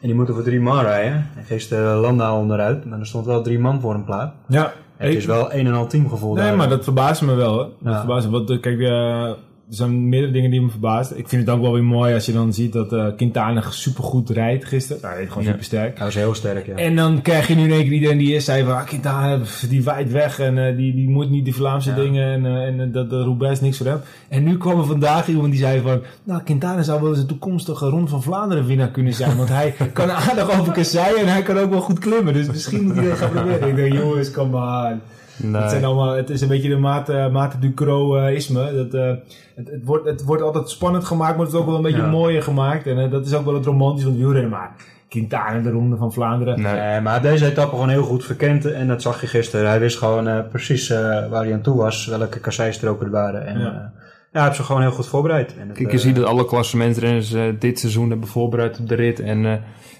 En die moeten voor drie man rijden. En gisteren Landau onderuit. Maar er stond wel drie man voor hem klaar. Ja, Het is wel een en al teamgevoel Nee, daar. maar dat verbaast me wel. Hè. Dat Ja. verbaast me. Want, eh, kijk, eh, er zijn meerdere dingen die me verbazen. Ik vind het ook wel weer mooi als je dan ziet dat eh Quintana supergoed rijdt gisteren. Nou, hij reed gewoon Ja. super sterk. Hij was heel sterk, ja. En dan krijg je nu in één keer iedereen die eerst zei van ah, Quintana, die waait weg en eh, die, die moet niet die Vlaamse Ja. dingen en, eh, en dat de Roubaix niks voor hem. En nu kwam er vandaag iemand die zei van, nou Quintana zou wel eens een toekomstige Ronde van Vlaanderen winnaar kunnen zijn, want hij kan aardig over kasseien en hij kan ook wel goed klimmen. Dus misschien moet hij dat gaan proberen. Ik denk, jongens, kom maar. Nee. Het, zijn allemaal, het is een beetje de Mate, Mate Ducro-isme. dat, eh, het, het, wordt, het wordt altijd spannend gemaakt, maar het is ook wel een beetje Ja. mooier gemaakt. En eh, dat is ook wel het romantisch van het wielrennen. Maar Quintana, de Ronde van Vlaanderen. Nee. Maar deze etappe gewoon heel goed verkend en dat zag je gisteren. Hij wist gewoon eh, precies eh, waar hij aan toe was, welke kasseistroken er waren. En Ja. Hij heeft ze gewoon heel goed voorbereid. En het, Kijk, je eh, ziet dat alle klassementrenners eh, dit seizoen hebben voorbereid op de rit. En eh,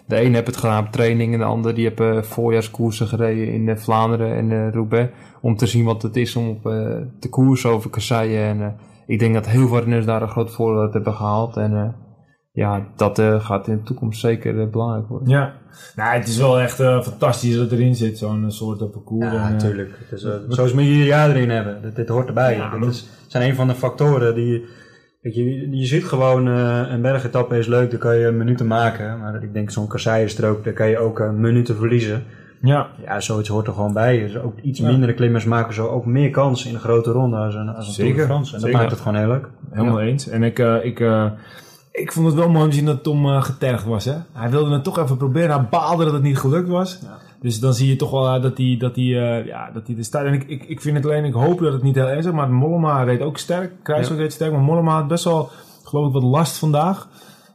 de een heeft het gedaan op training en de ander die hebben voorjaarskoersen gereden in eh, Vlaanderen en eh, Roubaix. Om te zien wat het is om op eh, te koersen over kasseien. En eh, ik denk dat heel veel renners daar een groot voordeel uit hebben gehaald. En eh, ja, dat eh, gaat in de toekomst zeker eh, belangrijk worden. Ja, nou, het is wel echt eh, fantastisch dat erin zit, zo'n soort op parcours. Ja, En, natuurlijk. Is, eh, zoals we hier jaar erin hebben. Dit, dit hoort erbij. Ja, dit is, zijn een van de factoren die... Weet je, je ziet gewoon eh, een bergetappe is leuk, daar kan je minuten maken. Maar ik denk zo'n kasseienstrook, daar kan je ook minuten verliezen. ja, Ja, zoiets hoort er gewoon bij. Dus ook iets Ja. mindere klimmers maken zo ook meer kans in de grote ronde als een, als een Tour de Zeker, France. En dat zeker. maakt het gewoon heel leuk. helemaal eens. En ik, eh, ik, eh, ik vond het wel mooi om te zien dat Tom eh, getergd was. Hè? Hij wilde het toch even proberen. Hij baalde dat het niet gelukt was. Dus dan zie je toch wel eh, dat hij, dat hij, eh, ja, dat hij er staat. En ik, ik, ik vind het alleen, ik hoop dat het niet heel erg is. Maar Mollema reed ook sterk. Kruiswijk reed sterk. Maar Mollema had best wel, geloof ik, wat last vandaag.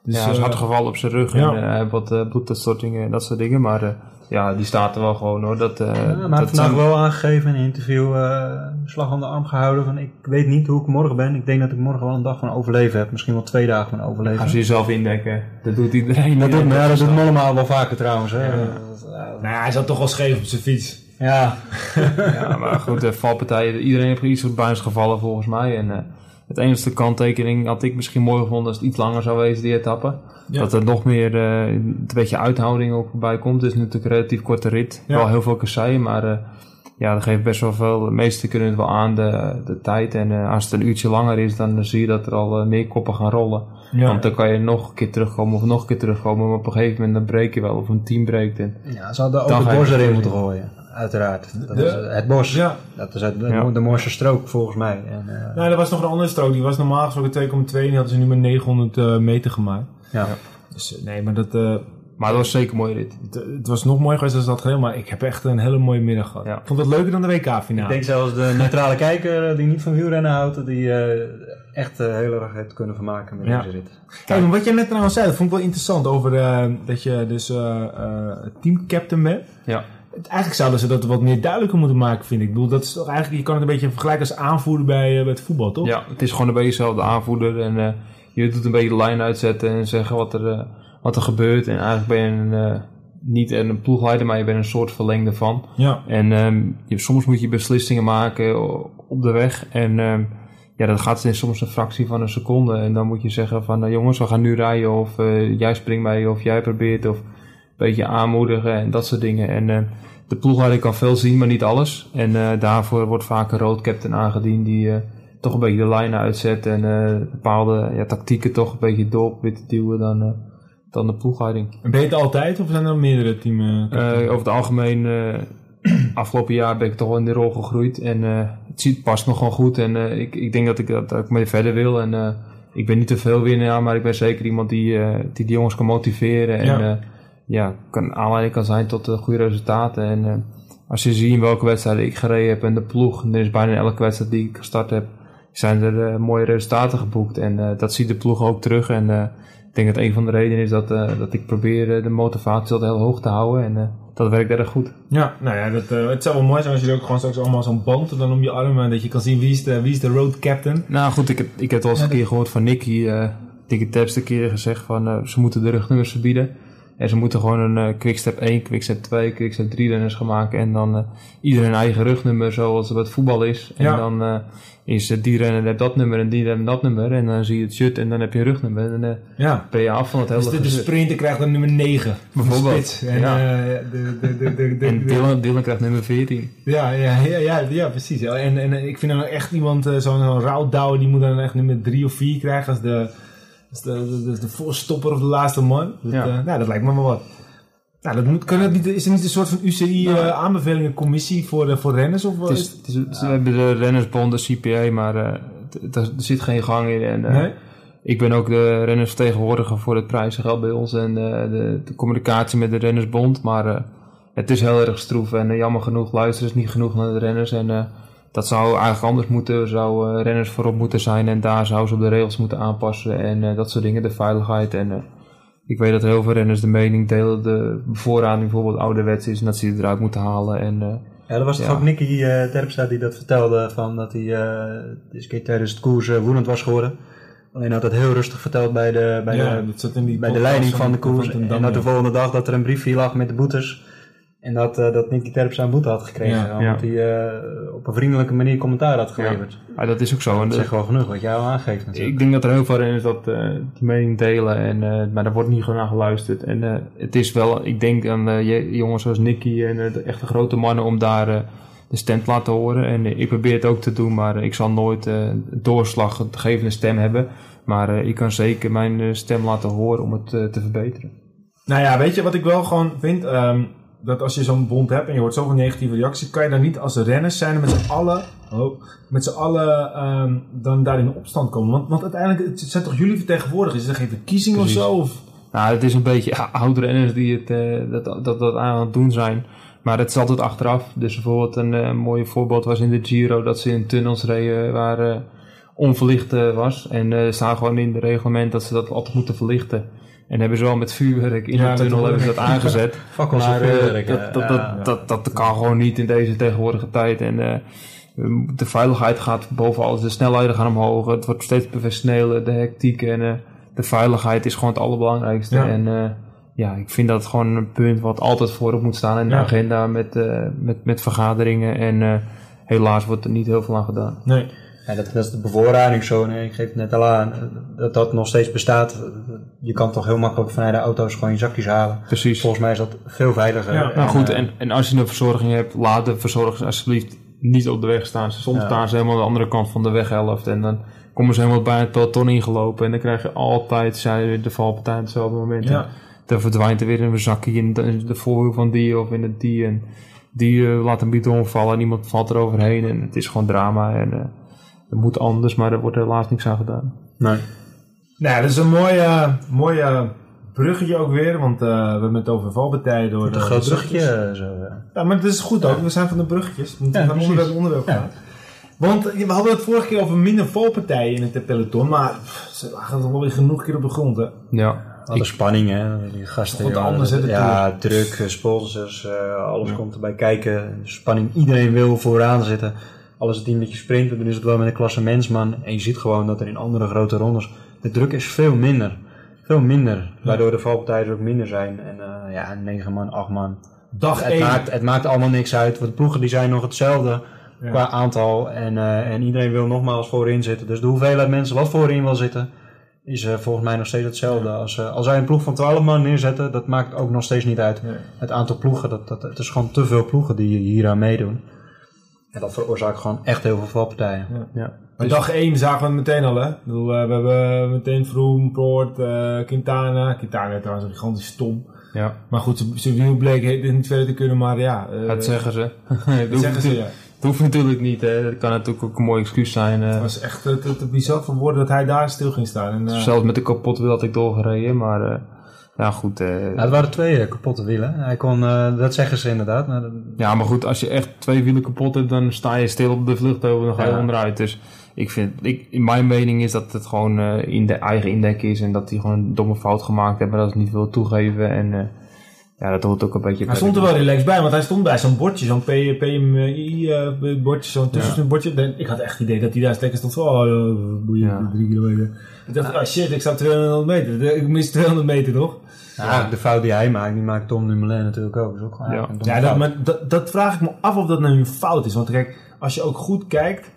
Dus, ja, hij is eh, hard gevallen op zijn rug ja. en eh, hij heeft wat uh, bloeduitstortingen en dat soort dingen. Maar eh, ja, die staat er wel gewoon hoor. Dat, eh, Ja, maar hij dat heeft vandaag zijn- wel aangegeven in een interview, eh, slag om de arm gehouden van ik weet niet hoe ik morgen ben. Ik denk dat ik morgen wel een dag van overleven heb. Misschien wel twee dagen van overleven. Gaan ze jezelf indekken. Dat doet iedereen. dat Ja, doet, ja, dat doet Mollema wel vaker trouwens. Hè. Ja. Ja. nou ja, hij zat toch wel scheef op zijn fiets. ja. Ja, maar goed, de valpartijen, iedereen heeft iets op buis gevallen volgens mij. En eh, het enige kanttekening had ik misschien mooi gevonden als het iets langer zou wezen, die etappe. Ja. Dat er nog meer eh, een beetje uithouding ook bij komt. Het is natuurlijk een relatief korte rit. Ja. Wel heel veel kasseien, maar eh, ja, dat geeft best wel veel. De meesten kunnen het wel aan, de, de tijd. En eh, als het een uurtje langer is, dan zie je dat er al meer koppen gaan rollen. Ja. Want dan kan je nog een keer terugkomen of nog een keer terugkomen. Maar op een gegeven moment dan breek je wel of een team breekt. En, ja, ze hadden ook je bos erin moeten gooien. Uiteraard. Dat De- is, eh, het bos. ja. Dat is het, de, Ja. de mooiste strook volgens mij. En, eh, Nou, er was nog een andere strook. Die was normaal gesproken 2,2 en die hadden ze nu met 900 eh, meter gemaakt. ja. Dus eh, nee, maar dat, eh, maar dat was zeker een mooie rit. het, het was nog mooi geweest als dat geheel. Maar ik heb echt een hele mooie middag gehad. Ja. Ik vond het leuker dan de Ik WK-finale. denk zelfs de neutrale kijker eh, die niet van wielrennen houdt, die eh, echt eh, heel erg heeft kunnen vermaken met Ja. deze rit. Kijk, maar wat jij net trouwens zei, dat vond ik wel interessant. Over eh, dat je dus eh eh, teamcaptain bent. Ja. Eigenlijk zouden ze dat wat meer duidelijker moeten maken, vind ik. Ik bedoel, dat is toch eigenlijk, je kan het een beetje vergelijken als aanvoerder bij, eh, bij het voetbal, toch? Ja, het is gewoon een beetje dezelfde aanvoerder. En eh, je doet een beetje de lijn uitzetten en zeggen wat er, eh, wat er gebeurt. En eigenlijk ben je een, eh, niet een ploegleider, maar je bent een soort verlengde van. Ja. En ehm, je, soms moet je beslissingen maken op de weg. En ehm, ja, dat gaat in soms een fractie van een seconde. En dan moet je zeggen van, nou jongens, we gaan nu rijden. Of eh, jij springt mee, of jij probeert. Of beetje aanmoedigen en dat soort dingen. En eh, de ploegleider kan veel zien, maar niet alles. En eh, daarvoor wordt vaak een road captain aangediend die eh, toch een beetje de lijnen uitzet. En bepaalde ja, tactieken toch een beetje door te duwen dan, dan de ploegleiding. En ben je het altijd of zijn er meerdere teams? Eh, over het algemeen, afgelopen jaar ben ik toch wel in de rol gegroeid. En het ziet, past me gewoon goed. En ik, ik denk dat ik, dat, ik mee verder wil. En ik ben niet te veel winnaar, maar ik ben zeker iemand die, die de jongens kan motiveren. En Ja. Ja, kan, aanleiding kan zijn tot goede resultaten. En eh, als je ziet welke wedstrijden ik gereden heb en de ploeg, dan is bijna elke wedstrijd die ik gestart heb, zijn er eh, mooie resultaten geboekt. En eh, dat ziet de ploeg ook terug. En ik denk dat een van de redenen is dat, dat ik probeer de motivatie altijd heel hoog te houden. En dat werkt erg goed. Ja, nou ja, dat, het zou wel mooi zijn als je er ook gewoon straks allemaal zo'n band dan om je armen, dat je kan zien wie is de, wie is de road captain. Nou goed, ik heb, ik heb wel eens Ja, een keer gehoord van Nicky. eh Nicky Terpstra een keer gezegd van ze moeten de rugnummers verbieden. En ze moeten gewoon een eh, quickstep 1, quickstep 2, quickstep 3 renners gaan maken. En dan eh ieder een eigen rugnummer zoals het voetbal is. En Ja. dan eh, is die renner heeft dat nummer en die renner dat nummer. En dan zie je het shirt en dan heb je een rugnummer. En dan Ja. ben je af van het hele Dus de, de sprinter krijgt dan nummer 9. Bijvoorbeeld, En, ja. de, de, de, de, de, En Dylan, Dylan krijgt nummer 14. Ja, ja, ja, ja, ja, precies. En, en ik vind dan echt iemand, zo'n zo'n rouwdouwer, die moet dan echt nummer 3 of 4 krijgen als de, als de, de, de, voorstopper of de laatste man. Dat, Ja. eh, nou, dat lijkt me wel wat. Nou, dat moet, kan dat niet, is er niet een soort van UCI-aanbevelingencommissie voor, eh, voor renners? Of, Het is, het is, We hebben de rennersbond, de CPA, maar eh, er zit geen gang in. En, eh, nee? Ik ben ook de rennersvertegenwoordiger voor het prijzengeld bij ons en eh, de, de communicatie met de rennersbond. Maar eh, het is heel erg stroef en eh, jammer genoeg luisteren ze niet genoeg naar de renners. En eh, dat zou eigenlijk anders moeten. Er zou eh, renners voorop moeten zijn en daar zou ze op de regels moeten aanpassen en eh, dat soort dingen. De veiligheid en... eh, ik weet dat heel veel renners de mening delen, de bevoorrading bijvoorbeeld ouderwets is en dat ze die eruit moeten halen. En, eh, Ja, dat was toch Ja. ook Nicky eh Terpstra die dat vertelde, van dat hij eh keer tijdens het koers woedend was geworden. Alleen had dat heel rustig verteld bij de, bij ja, de, bij de leiding van de koers. En dat de volgende dag dat er een briefje lag met de boetes. En dat, eh dat Nicky Terpstra een boete had gekregen. Ja, omdat hij eh, op een vriendelijke manier commentaar had geleverd. ja, dat is ook zo. En Dat de- zegt wel genoeg wat jij al aangeeft natuurlijk. Ik denk dat er heel veel renners dat eh, die mening delen, en, eh, maar daar wordt niet gewoon naar geluisterd. En eh, het is wel, ik denk aan eh, je- jongens zoals Nicky en eh, de echte grote mannen om daar eh, de stem te laten horen. En eh, ik probeer het ook te doen, maar eh, ik zal nooit eh, een doorslaggevende stem hebben. Maar eh, ik kan zeker mijn eh, stem laten horen om het eh, te verbeteren. Nou ja, weet je wat ik wel gewoon vind? Ehm, dat als je zo'n bond hebt en je hoort zoveel negatieve reacties, kan je dan niet als renners zijn en met z'n allen, oh, met z'n allen ehm, dan daar in opstand komen. Want, want uiteindelijk, het zijn toch jullie vertegenwoordigers? Is er geen verkiezing Precies. of zo? Of? Nou, het is een beetje ja, oudere renners die het, eh, dat, dat, dat aan het doen zijn. Maar het is altijd achteraf. Dus bijvoorbeeld een eh, mooi voorbeeld was in de Giro dat ze in tunnels reden waar eh, onverlicht was. En er staat gewoon in het reglement dat ze dat altijd moeten verlichten. En hebben ze wel met vuurwerk in Ja, de tunnel hebben ze dat aangezet. Fakkels maar eh, vuurwerk, dat, dat, ja. dat, dat, dat kan gewoon niet in deze tegenwoordige tijd. En eh, de veiligheid gaat boven alles. De snelheden gaan omhoog. Het wordt steeds professioneler. De hectiek en eh, de veiligheid is gewoon het allerbelangrijkste. Ja. En ja, ik vind dat gewoon een punt wat altijd voorop moet staan in de agenda met, met, met vergaderingen. En helaas wordt er niet heel veel aan gedaan. Nee. Ja, dat, dat is de bevoorradingszone. Ik geef het net al aan. eh, Dat dat nog steeds bestaat. Je kan toch heel makkelijk vanuit de auto's gewoon je zakjes halen. Precies. Volgens mij is dat veel veiliger. Ja. Nou goed, eh, en, en als je een verzorging hebt, laat de verzorgers alsjeblieft niet op de weg staan. Soms Ja. staan ze helemaal aan de andere kant van de weghelft. En dan komen ze helemaal bij het peloton ingelopen. En dan krijg je altijd weer de valpartij op hetzelfde moment. Ja. En Dan verdwijnt er weer een zakje in de, de voorwiel van die of in het die. En die eh, laat een bidon vallen en iemand valt er overheen. En het is gewoon drama. En eh het moet anders, maar er wordt helaas niks aan gedaan. nee. Nou, dat is een mooi, eh, mooi eh, bruggetje ook weer, want eh, we hebben het over valpartijen door Een de groot bruggetje. eh, Zo, ja. Ja, maar dat is goed ook. We zijn van de bruggetjes. We moeten Ja, van precies. onderwerp naar onderwerp gaan. Want eh, we hadden het vorige keer over minder valpartijen in het peloton, maar pff, ze lagen toch wel weer genoeg keer op de grond, hè? Ja, Alle spanning, hè. Die gasten. Wat anders, hè, Ja, druk, eh, sponsors, eh, alles komt erbij kijken. Spanning, iedereen wil vooraan zitten. Alles het team dat je sprint, dan is het wel met een klasse mensman. En je ziet gewoon dat er in andere grote rondes, de druk is veel minder. Veel minder. Waardoor de valpartijen ook minder zijn. En eh, ja, 9 man, 8 man. Dag Het 1. maakt, het maakt allemaal niks uit, want de ploegen die zijn nog hetzelfde. Ja. qua aantal. En, eh, en iedereen wil nogmaals voorin zitten. Dus de hoeveelheid mensen wat voorin wil zitten, is eh, volgens mij nog steeds hetzelfde. Als, als zij een ploeg van 12 man neerzetten, dat maakt ook nog steeds niet uit. Het aantal ploegen, dat, dat, het is gewoon te veel ploegen die hier aan meedoen. En dat veroorzaakt gewoon echt heel veel valpartijen. Ja. Maar dag 1 zagen we het meteen al, hè? Ik bedoel, eh, we hebben meteen Vroom, Poort, eh, Quintana. Quintana trouwens een gigantisch stom. ja. Maar goed, zijn- wiel bleek het niet verder te kunnen, maar ja. eh, Dat zeggen ze. het, dat zeggen ze, ja. het hoeft natuurlijk niet. Hè. Dat kan natuurlijk ook een mooi excuus zijn. eh. Het was echt te, te, te bizar voor woorden dat hij daar stil ging staan. En, eh, Zelfs met de kapotte wiel had ik doorgereden. Maar ja, goed. eh, Ja, het waren twee eh, kapotte wielen. Hij kon, eh, dat zeggen ze inderdaad. Maar, dat- Ja, maar goed, als je echt twee wielen kapot hebt, dan sta je stil op de vluchtheuvel en dan ga je Ja. onderuit. Dus ik vind, ik, in mijn mening is dat het gewoon eh, in de eigen indek is en dat hij gewoon een domme fout gemaakt heeft, maar dat ze niet wil toegeven. En eh, ja, dat hoort ook een beetje hij stond er wel relaxed bij, want hij stond bij zo'n bordje, zo'n P- PMI-bordje, zo'n tussenbordje. En Ik had echt het idee dat hij daar lekker stond van, oh, eh, boeien, Ja. drie kilometer. Ik dacht, oh shit, ik sta op 200 meter. Ik mis 200 meter, toch? ja, de fout die hij maakt, die maakt Tom Dumoulin natuurlijk ook. Dat is ook gewoon Ja. dat, maar dat, dat vraag ik me af of dat nou een fout is. Want kijk, als je ook goed kijkt,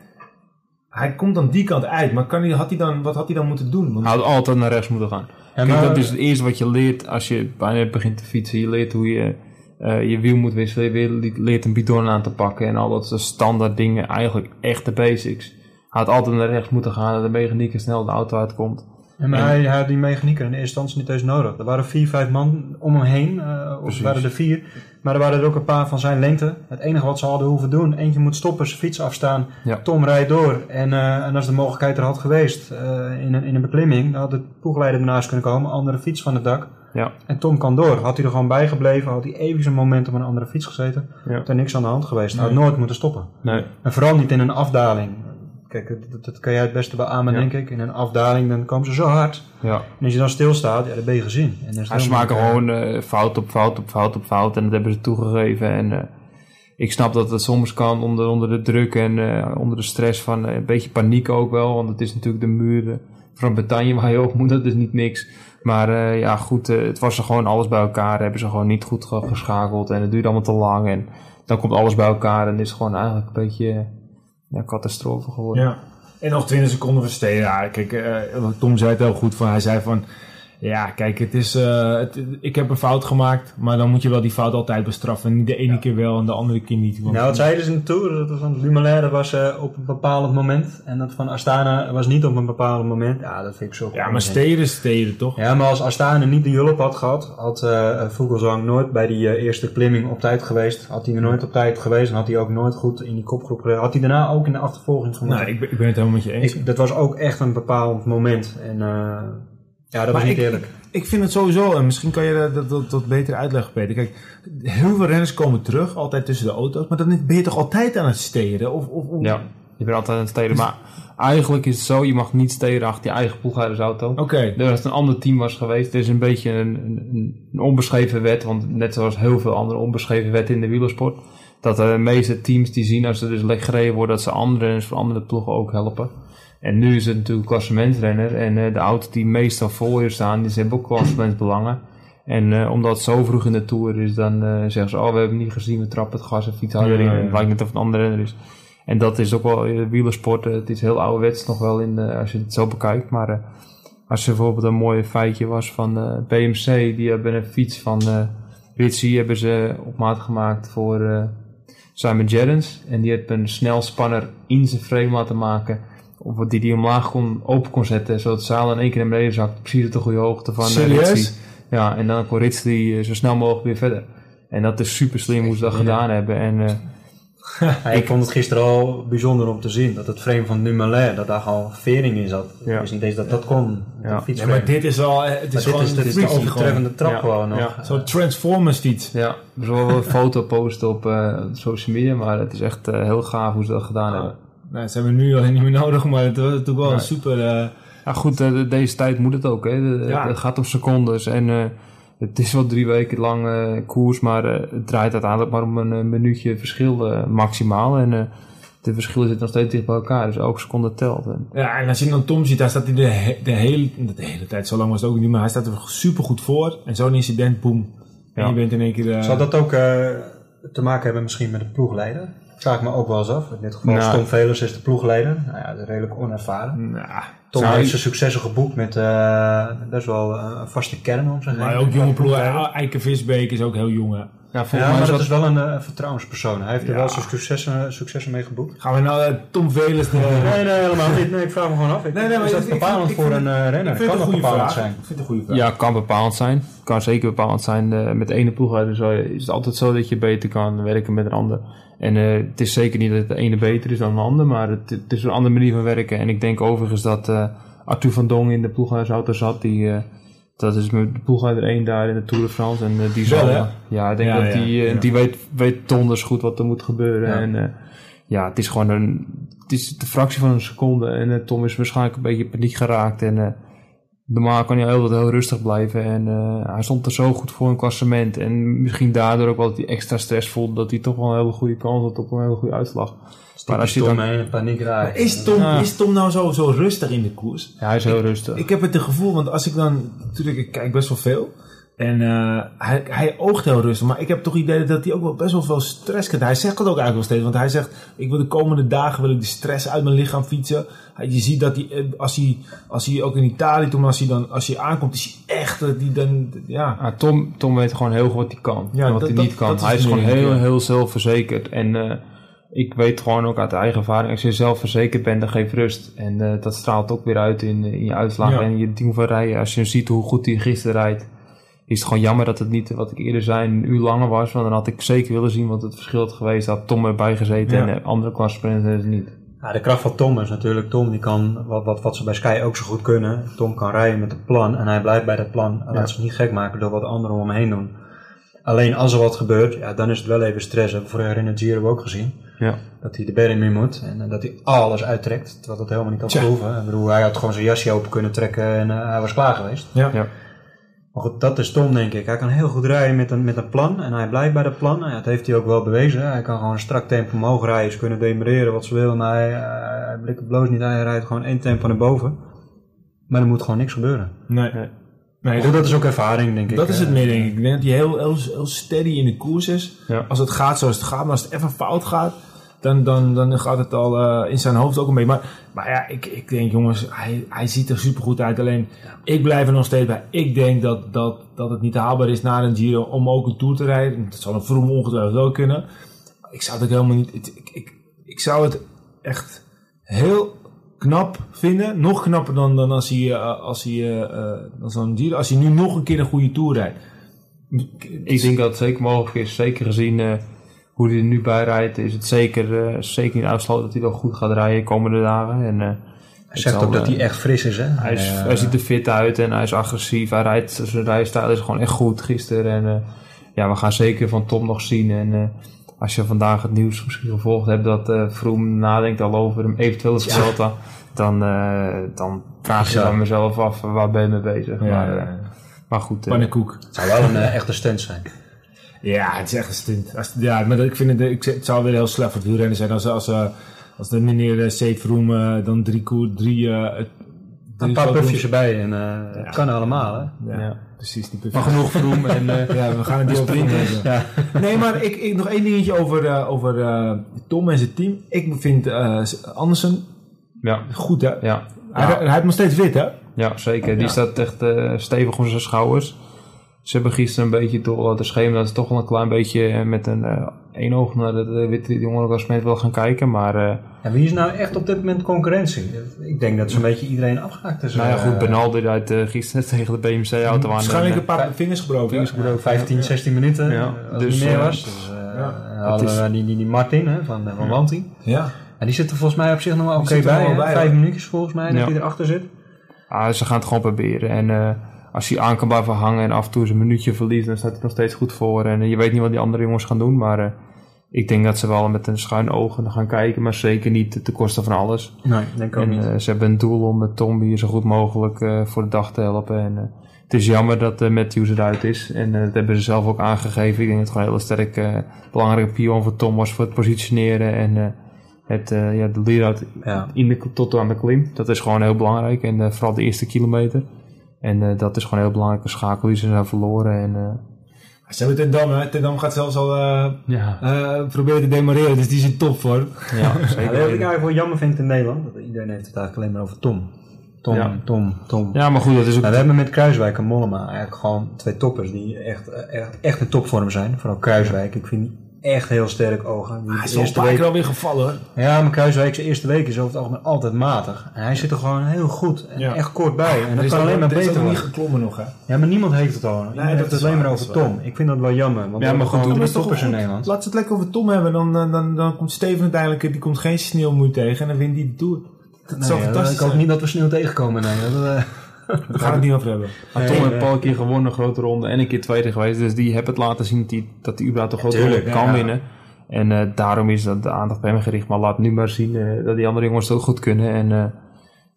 hij komt dan die kant uit. Maar kan hij, had hij dan, wat had hij dan moeten doen? Want, Hij had altijd naar rechts moeten gaan. Kijk, maar- dat is het eerste wat je leert als je bijna begint te fietsen. Je leert hoe je eh, je wiel moet wisselen. Je leert- een bidon aan te pakken en al dat soort standaard dingen. Eigenlijk echt de basics. Had altijd naar rechts moeten gaan, dat de mechanieker snel de auto uitkomt. Ja, maar hij, hij had die mechanieker in eerste instantie niet eens nodig. Er waren vier, vijf man om hem heen. eh, of waren er vier. Maar er waren er ook een paar van zijn lengte. Het enige wat ze hadden hoeven doen. Eentje moet stoppen, zijn fiets afstaan. Ja. Tom rijdt door. En, eh, en als de mogelijkheid er had geweest eh, in, een, in een beklimming. Dan had de ploegleider ernaast kunnen komen. Andere fiets van het dak. Ja, En Tom kan door. Had hij er gewoon bij gebleven. Had hij even een moment op een andere fiets gezeten. Ja. Had er niks aan de hand geweest. Hij had nooit moeten stoppen. nee. En vooral niet in een afdaling. Kijk, dat, dat kan jij het beste beamen, Ja. denk ik. In een afdaling dan komen ze zo hard. Ja. En als je dan stilstaat, ja, dan ben je gezien. En dan Ja, ze maken moeilijk, gewoon eh, fout op fout op fout op fout en dat hebben ze toegegeven. En eh, ik snap dat het soms kan onder, onder de druk en eh, onder de stress van eh, een beetje paniek ook wel. Want het is natuurlijk de muur eh, van Bretagne waar je op moet, dat is niet niks. Maar eh, ja, goed, eh, het was er gewoon alles bij elkaar. Hebben ze gewoon niet goed ge- geschakeld en het duurde allemaal te lang. En dan komt alles bij elkaar en is het gewoon eigenlijk een beetje eh, ja, catastrofe geworden. Ja. En nog 20 seconden versteden. Ja, kijk, eh, Tom zei het heel goed. Van, hij zei van, ja, kijk, het is, eh, het, ik heb een fout gemaakt. Maar dan moet je wel die fout altijd bestraffen. En niet de ene keer wel en de andere keer niet. Want- Nou, wat zeiden ze in de Tour? Dat het van was eh, op een bepaald moment. En dat van Astana was niet op een bepaald moment. Ja, dat vind ik zo ja, maar steden is steden, toch? Ja, maar als Astana niet de hulp had gehad, had Vogelsang nooit bij die eerste klimming op tijd geweest. Had hij er nooit op tijd geweest, dan had hij ook nooit goed in die kopgroep gereden. Had hij daarna ook in de achtervolging gemaakt. Nou, ik, ben- ik ben het helemaal met je eens. Ik- dat was ook echt een bepaald moment. En ja, dat was Maar niet ik- eerlijk. Ik vind het sowieso, en misschien kan je dat, dat, dat, dat beter uitleggen, Peter. Kijk, heel veel renners komen terug, altijd tussen de auto's. Maar dan ben je toch altijd aan het steden? Of, of, of- Ja, je bent altijd aan het steden. Maar eigenlijk is het zo, je mag niet steden achter je eigen ploegleidersauto. Oké. Dus als het een ander team was geweest, het is een beetje een, een, een onbeschreven wet, want net zoals heel veel andere onbeschreven wetten in de wielersport, dat de meeste teams die zien als er dus lek gereden wordt, dat ze andere renners van andere ploegen ook helpen. En nu is het natuurlijk klassementsrenner en eh, de auto's die meestal voor je staan, die hebben ook klassementsbelangen. En eh, omdat het zo vroeg in de Tour is, dan eh, zeggen ze, oh we hebben niet gezien, we trappen het gas en fiets harder in. En Het lijkt net of het een andere renner is. En dat is ook wel in de wielersport, het is heel ouderwets nog wel in, als je het zo bekijkt, maar... als er bijvoorbeeld een mooi feitje was van BMC, die hebben een fiets van Ritchie hebben ze op maat gemaakt voor Simon Gerrans. En die heeft een snelspanner in zijn frame laten maken, of die die omlaag kon, open kon zetten, zodat het zaal in één keer naar beneden zakt, precies op de goede hoogte van eh, Serieus? Ritchie. Ja, en dan kon Ritchie eh, zo snel mogelijk weer verder. En dat is super slim hoe ze dat gedaan hebben. En eh, ik vond het gisteren al bijzonder om te zien. Dat het frame van Dumoulin, dat daar gewoon vering in zat. Ja. Wist niet eens dat dat kon. Ja. Maar dit is wel, eh, het is Maar gewoon dit is, de overtreffende trap Ja. gewoon nog. Ja. Zo'n Transformers fiets. ja, we zullen wel een foto posten op eh, social media, maar het is echt eh, heel gaaf hoe ze dat gedaan hebben. Nou, dat hebben we nu al niet meer nodig, maar het was natuurlijk wel Nee. een super... eh, Ja, goed, eh, de- deze tijd moet het ook. Hè. De- Ja. Het gaat om secondes. En eh, het is wel drie weken lang koers, maar eh, het draait uiteindelijk maar om een minuutje verschil maximaal. En eh, de verschillen zitten nog steeds dicht bij elkaar, dus elke seconde telt. En, Ja, en als je dan Tom ziet, daar staat hij de, he- de, hele, de hele tijd, zo lang was het ook niet, maar hij staat er super goed voor. En zo'n incident, boem. En Ja. je bent in één keer... eh, Zal dat ook eh, te maken hebben misschien met de ploegleider? Vraag ik me ook wel eens af. In dit geval Nou. Tom Velers is de ploegleider. Nou ja, redelijk onervaren. Nou, Tom heeft zijn successen geboekt met eh, best wel eh, een vaste kern om zich Maar heen. ook jonge ploegen. Eiken Visbeek is ook heel jong. Ja, volgens Ja, mij maar dat dat is wel een eh, vertrouwenspersoon. Hij heeft er wel zijn successen, successen mee geboekt. Gaan we nou eh, Tom Velers... De, Nee, nee, helemaal niet. Nee, ik vraag me gewoon af. Ik, Nee, nee, maar is dat bepalend voor vind- een eh, renner? ik vind het kan een dat bepalend vraag. zijn? Ik vind het een goede vraag. Ja, kan bepalend zijn. Kan zeker bepalend zijn. Eh, met de ene ploegleider zo is het altijd zo dat je beter kan werken met een ander. En eh, het is zeker niet dat de ene beter is dan de ander, maar het, het is een andere manier van werken. En ik denk overigens dat eh, Arthur van Dong in de ploegleidersauto zat. Die, eh, dat is met de ploegleider 1 daar in de Tour de France. En eh, die zal, ja, ik denk Ja, dat ja, die, eh, die weet, weet donders goed wat er moet gebeuren. En eh, ja, het is gewoon een, het is de fractie van een seconde. En Tom is waarschijnlijk een beetje paniek geraakt. En normaal kan hij heel, heel rustig blijven. En eh, hij stond er zo goed voor in het klassement. En misschien daardoor ook wel dat hij extra stress voelde. Dat hij toch wel een hele goede kans had op een hele goede uitslag. Maar als je Tom dan- in paniek raakt. Is Tom, Ja. is Tom nou zo, zo rustig in de koers? Ja, hij is heel rustig. Ik heb het gevoel, want als ik dan... Natuurlijk, ik kijk best wel veel. En eh, hij, hij oogt heel rustig. Maar ik heb toch het idee dat hij ook wel best wel veel stress kent. Hij zegt het ook eigenlijk wel steeds. Want hij zegt, ik wil de komende dagen wil ik de stress uit mijn lichaam fietsen. Hij- Je ziet dat hij, eh, als hij, als hij ook in Italië, toen als hij, dan, als hij aankomt, is hij echt, dat hij dan, ja... Ja, Tom, Tom weet gewoon heel goed wat hij kan Ja, en wat dat- hij dat- niet kan. dat hij is gewoon heel, heel zelfverzekerd. En eh, ik weet gewoon ook uit eigen ervaring, als je zelfverzekerd bent, dan geeft rust. En dat straalt ook weer uit in, in je uitslagen Ja. en je ding van rijden. Als je ziet hoe goed hij gisteren rijdt, is het gewoon jammer dat het niet, wat ik eerder zei, een uur langer was. Want dan had ik zeker willen zien wat het verschil had geweest. Had Tom erbij gezeten Ja. en eh, andere klasseprinters niet. Ja, de kracht van Tom is natuurlijk, Tom die kan, wat, wat, wat ze bij Sky ook zo goed kunnen, Tom kan rijden met een plan en hij blijft bij dat plan. Hij laat zich niet gek maken door wat anderen om hem heen doen. Alleen als er wat gebeurt, ja, dan is het wel even stress. Hebben we vorig jaar in het Giro hebben we ook gezien. Ja. Dat hij de berm in moet en eh, dat hij alles uittrekt, terwijl dat helemaal niet had gehoeven. Ik bedoel, hij had gewoon zijn jasje open kunnen trekken en eh, hij was klaar geweest. Ja. Ja. Maar goed, dat is Tom denk ik. Hij kan heel goed rijden met een, met een plan en hij blijft bij dat plan. Ja, dat heeft hij ook wel bewezen. Hij kan gewoon een strak tempo omhoog rijden. Ze kunnen demereren wat ze willen, maar hij, hij, hij blikt het bloos niet. Hij rijdt gewoon één tempo naar boven. Maar er moet gewoon niks gebeuren. Nee. Nee. Dat, goed, dat is ook ervaring denk ik. dat is het Eh, meer, denk ik. Ik denk dat hij heel, heel, heel steady in de koers is. Ja. Als het gaat zoals het gaat, maar als het even fout gaat, dan, dan, dan gaat het al eh, in zijn hoofd ook een beetje. Maar, maar ja, ik, ik denk, jongens, hij, hij ziet er supergoed uit. Alleen, ik blijf er nog steeds bij. Ik denk dat, dat, dat het niet haalbaar is na een Giro om ook een Tour te rijden. Dat zal een Vroom ongetwijfeld wel kunnen. Ik zou het ook helemaal niet... ik, ik, ik zou het echt heel knap vinden. Nog knapper dan, dan als hij, eh, als hij eh, eh, dan zo'n Giro... Als hij nu nog een keer een goede Tour rijdt. Ik denk dat het zeker mogelijk is. Zeker gezien hoe hij er nu bij rijdt, is het zeker, eh, zeker niet uitgesloten dat hij wel goed gaat rijden de komende dagen. En, eh, Hij zegt ook dat eh, hij echt fris is hè. Hij, is, hij ziet er fit uit en hij is agressief. Hij rijdt, zijn rijstijl is gewoon echt goed gisteren. En ja, we gaan zeker van Tom nog zien. En als je vandaag het nieuws misschien gevolgd hebt dat eh Vroom nadenkt al over hem eventueel het Vuelta, dan, dan vraag je Ja. bij mezelf af, waar ben je mee bezig? maar, eh, maar goed, Pannenkoek. Het zou wel een echte stunt zijn. Ja, het is echt een stunt. Als, ja, maar ik vind het, ik, het zou weer heel slecht voor het wielrennen zijn als, als, eh, als de meneer uh, Safe Room eh, dan drie koer, drie... eh, Een paar puffjes erbij en eh, het kan allemaal hè. Ja, Ja. precies. Die maar genoeg Vroom en eh, Ja, we gaan het hebben. Ja. Nee, maar ik, ik, nog één dingetje over, eh, over eh, Tom en zijn team. Ik vind eh Andersen ja, goed, hè? ja. Hij, hij heeft nog steeds wit, hè? Ja, zeker. Die Ja. staat echt eh, stevig op zijn schouders. Ze hebben gisteren een beetje door de schema dat ze toch wel een klein beetje eh, met een eh één oog naar het uh, witte jongerenklassement wil gaan kijken. Maar eh, Ja, wie is nou echt op dit moment concurrentie? Ik denk dat zo'n beetje iedereen afgehaakt is. nou ja, goed, Eh, Benaldi rijdt eh, gisteren tegen de BMC-auto aan. Waarschijnlijk En, een paar vingers gebroken. Vingers gebroken, 15, 16 minuten. Ja, eh, als dus, het niet meer eh, was. Dus, eh, hadden Het is- we die, die, die Martin hè, van, eh, van Wanti. Ja. En die zit er volgens mij op zich nog wel oké bij. Vijf minuutjes volgens mij dat hij erachter zit. ah, ze gaan het gewoon proberen. En eh, als hij aan kan blijven hangen en af en toe eens een minuutje verliest, dan staat hij nog steeds goed voor. En eh, je weet niet wat die andere jongens gaan doen, maar eh, ik denk dat ze wel met een schuin oog gaan kijken, maar zeker niet ten koste van alles. Nee, denk ik ook En niet. eh, ze hebben een doel om met Tom hier zo goed mogelijk eh, voor de dag te helpen. En, eh, het is jammer dat Matthews eruit is. En eh, dat hebben ze zelf ook aangegeven. Ik denk dat het gewoon een hele sterk eh, belangrijke pion voor Tom was voor het positioneren. En eh, het, eh, ja, de lead-out Ja. in de, tot aan de klim. Dat is gewoon heel belangrijk. En eh, vooral de eerste kilometer. En eh, dat is gewoon een heel belangrijke schakel die ze zijn verloren. En, eh, Ze hebben Ten Dam, hè. Ten Dam gaat zelfs al eh, Ja, eh, proberen te demareren, dus die is in topvorm. ja Ja, wat ik zeker. eigenlijk wel jammer vind in Nederland, dat iedereen heeft het eigenlijk alleen maar over Tom. Tom, Ja. Tom, Tom. Ja, maar goed, dat is ook... Nou, we hebben met Kruiswijk en Mollema eigenlijk gewoon twee toppers die echt, echt, echt in topvorm zijn. Vooral Kruiswijk. Ik vind echt heel sterk ogen. Die Hij is al een week, keer alweer gevallen hoor. ja, maar Kruiswijk zijn eerste week is over het algemeen altijd matig. En hij zit er gewoon heel goed en Ja. echt kort bij. En dat is kan alleen maar er beter nog niet worden. geklommen nog hè. Ja, maar niemand heeft het al. Iedereen dat heeft het is alleen maar over. Tom. Ik vind dat wel jammer. Want Ja, maar goed, gewoon dat is toch in? Nederland. Laat ze het lekker over Tom hebben, dan, dan, dan, dan komt Steven uiteindelijk, die komt geen sneeuwmoei tegen en dan wint hij de Tour. Dat Nee, zou fantastisch ik hoop niet dat we sneeuw tegenkomen. Nee, dat, eh, Daar gaan we het niet over hebben. Maar Tom heeft al een keer gewonnen, een grote ronde en een keer tweede geweest. Dus die hebben het laten zien dat hij, dat hij überhaupt een grote ronde kan ja. winnen. En eh, daarom is dat de aandacht bij hem gericht. Maar laat nu maar zien eh, dat die andere jongens het ook goed kunnen. En eh,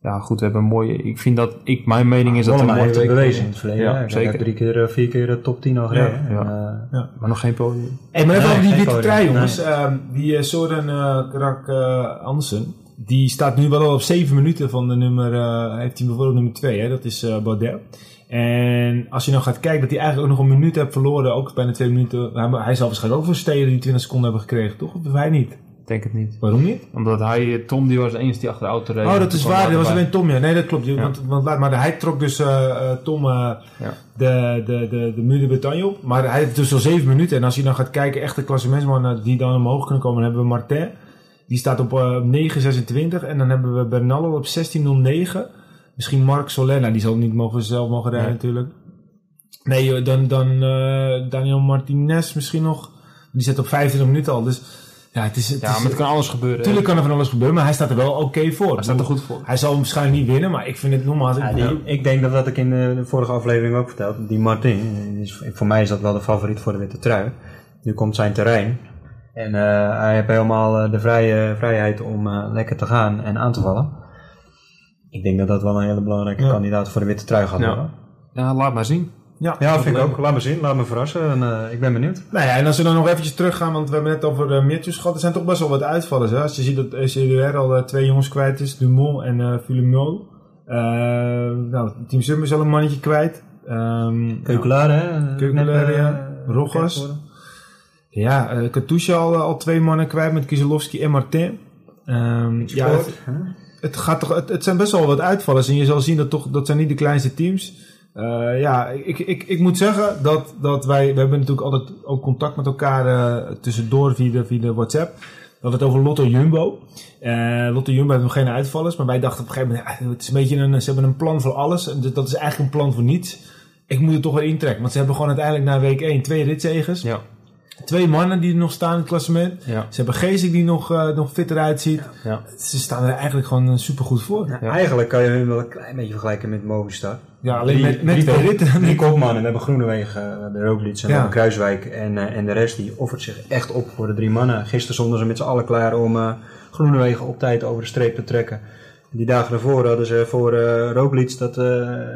ja, goed, we hebben een mooie... Ik vind dat... Ik, mijn mening is dat we Mollema een mooie heeft het bewezen in het verleden. Ja, Ja, ik zeker. heb drie keer, vier keer top 10 al gereden. Ja, En, eh, Maar nog geen podium. Hey, maar even Nee, over die witte trui, Nee. jongens. Ehm, die Soren uh, Krak eh, Andersen, die staat nu wel op 7 minuten van de nummer, eh, heeft hij bijvoorbeeld nummer 2, hè? dat is eh Baudet. En als je nou gaat kijken dat hij eigenlijk ook nog een minuut heeft verloren, ook bijna twee minuten. Hij, hij zal waarschijnlijk ook voor steden die 20 seconden hebben gekregen, toch? Of hij niet? Ik denk het niet. Waarom niet? Omdat hij... eh, Tom die was de enige die achter de auto reed. Oh, dat is waar. Dat was alleen Tom, ja. Nee, dat klopt. Ja. Want, maar hij trok dus Tom Ja. de, de, de, de Muur de Bretagne op. Maar hij heeft dus al zeven minuten. En als je dan gaat kijken, echte klassementsmannen die dan omhoog kunnen komen, dan hebben we Martin. Die staat op eh 9.26. En dan hebben we Bernal op 16.09. Misschien Marc Solena, die zal niet mogen, zelf mogen rijden Nee. natuurlijk. Nee, dan, dan eh, Daniel Martinez misschien nog. Die zit op 25 minuten al. Dus ja, het is... Het Ja, is, maar het kan alles gebeuren. Natuurlijk kan er van alles gebeuren, maar hij staat er wel oké voor. Hij staat er goed voor. Hij zal hem waarschijnlijk niet winnen, maar ik vind het nogmaals... Ja, ik- Ik denk dat dat ik in de, vorige aflevering ook vertelde. Die Martin, is, voor mij is dat wel de favoriet voor de witte trui. Nu komt zijn terrein. En eh, hij heeft helemaal eh, de vrije, vrijheid om eh, lekker te gaan en aan te vallen. Ik denk dat dat wel een hele belangrijke Ja. kandidaat voor de witte trui gaat worden. Ja, laat maar zien. ja, Ja, vind ik ook. Laat me zien, laat me verrassen. En, eh, ik ben benieuwd. Nou ja, en als we dan nog eventjes teruggaan, want we hebben net over uh, Mirtjes gehad. Er zijn toch best wel wat uitvallers. Hè? Als je ziet dat ECDR al twee jongens kwijt is, Dumont en eh. Eh nou, Team Summer is al een mannetje kwijt. Ehm, Keukelaar, hè? Keukelaar, ja. Rogas. Ja, eh Katusha al, al twee mannen kwijt met Kieselowski en Martin. Ehm, ja, het, Hè? het, gaat toch, het, het zijn best wel wat uitvallers. En je zal zien dat toch, dat zijn niet de kleinste teams. Eh, ja, ik, ik, ik moet zeggen dat, dat wij, we hebben natuurlijk altijd ook contact met elkaar eh, tussendoor via de, via de WhatsApp. Dat het over Lotto Jumbo. Eh Lotto Jumbo heeft nog geen uitvallers, maar wij dachten op een gegeven moment, ja, het is een beetje een, ze hebben een plan voor alles. En dat is eigenlijk een plan voor niets. Ik moet het toch wel intrekken, want ze hebben gewoon uiteindelijk na week 1 twee ritzegers. Ja. Twee mannen die er nog staan in het klassement. Ja. Ze hebben Geesik die nog, eh, nog fitter uitziet. Ja. Ze staan er eigenlijk gewoon super goed voor. Eigenlijk kan je hun wel een klein beetje vergelijken met Movistar. Ja, alleen Drie- met, met drie kop- ritten. Drie kopmannen. We hebben Groenewegen, we hebben Roglic, en Ja. hebben Kruiswijk en, eh, en de rest die offert zich echt op voor de drie mannen. Gisteren stonden ze met z'n allen klaar om eh Groenewegen op tijd over de streep te trekken. Die dagen daarvoor hadden ze voor eh Roglic dat eh,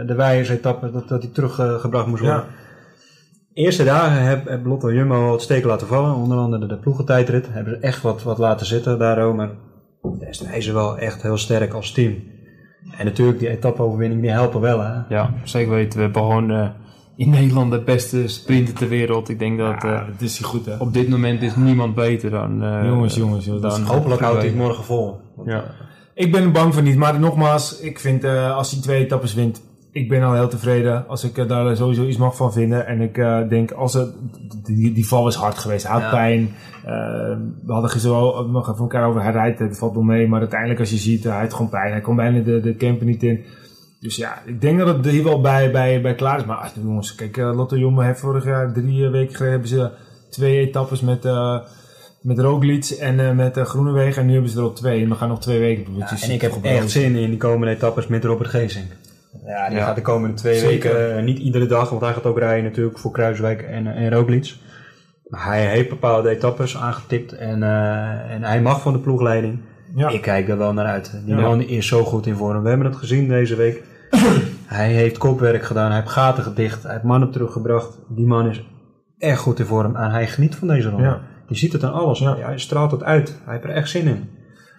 de Weijers-etappe dat, dat die teruggebracht moest worden. Ja. Eerste dagen heb, heb Lotto Jumbo al het steek laten vallen. Onder andere de ploegentijdrit. Hebben ze echt wat, wat laten zitten daarom. Maar de rest wijzen wel echt heel sterk als team. En natuurlijk, die etappeoverwinning die helpen wel. Hè? Ja, zeker weten. We hebben gewoon eh, in Nederland de beste sprinter ter wereld. Ik denk dat eh, Ja, dat is goed hè. op dit moment is niemand beter dan... eh, Jongens, jongens, joh, dat is dan Hopelijk houdt hij het morgen vol. Ja. Ik ben er bang voor niet, maar nogmaals, ik vind eh, als hij twee etappes wint, ik ben al heel tevreden als ik eh, daar sowieso iets mag van vinden. En ik eh, denk, als het, die, die val is hard geweest, hij had Ja. pijn. Eh, we hadden gisteren wel nog even elkaar over, hij rijdt, het valt wel mee, maar uiteindelijk als je ziet, hij had gewoon pijn. Hij kon bijna de, de camper niet in. Dus ja, ik denk dat het hier wel bij, bij, bij klaar is. Maar ach, jongens, kijk, eh, Lotto heeft vorig jaar, drie weken geleden, hebben ze twee etappes met... met Roglic en met uh, Groenewegen. En nu hebben ze er al twee. En we gaan nog twee weken. Ja, en ik heb echt zin in die komende etappes met Robert Geesink. Ja, die Ja. gaat de komende twee Zeker. weken, eh, niet iedere dag, want hij gaat ook rijden natuurlijk voor Kruiswijk en, eh, en Roglic. Maar hij heeft bepaalde etappes aangetikt en, eh, en hij mag van de ploegleiding. Ja. Ik kijk er wel naar uit. Die man is zo goed in vorm. We hebben het gezien deze week. hij heeft kopwerk gedaan, hij heeft gaten gedicht, hij heeft mannen teruggebracht. Die man is echt goed in vorm en hij geniet van deze ronde. Je ziet het aan alles. Ja. Hij straalt het uit. Hij heeft er echt zin in.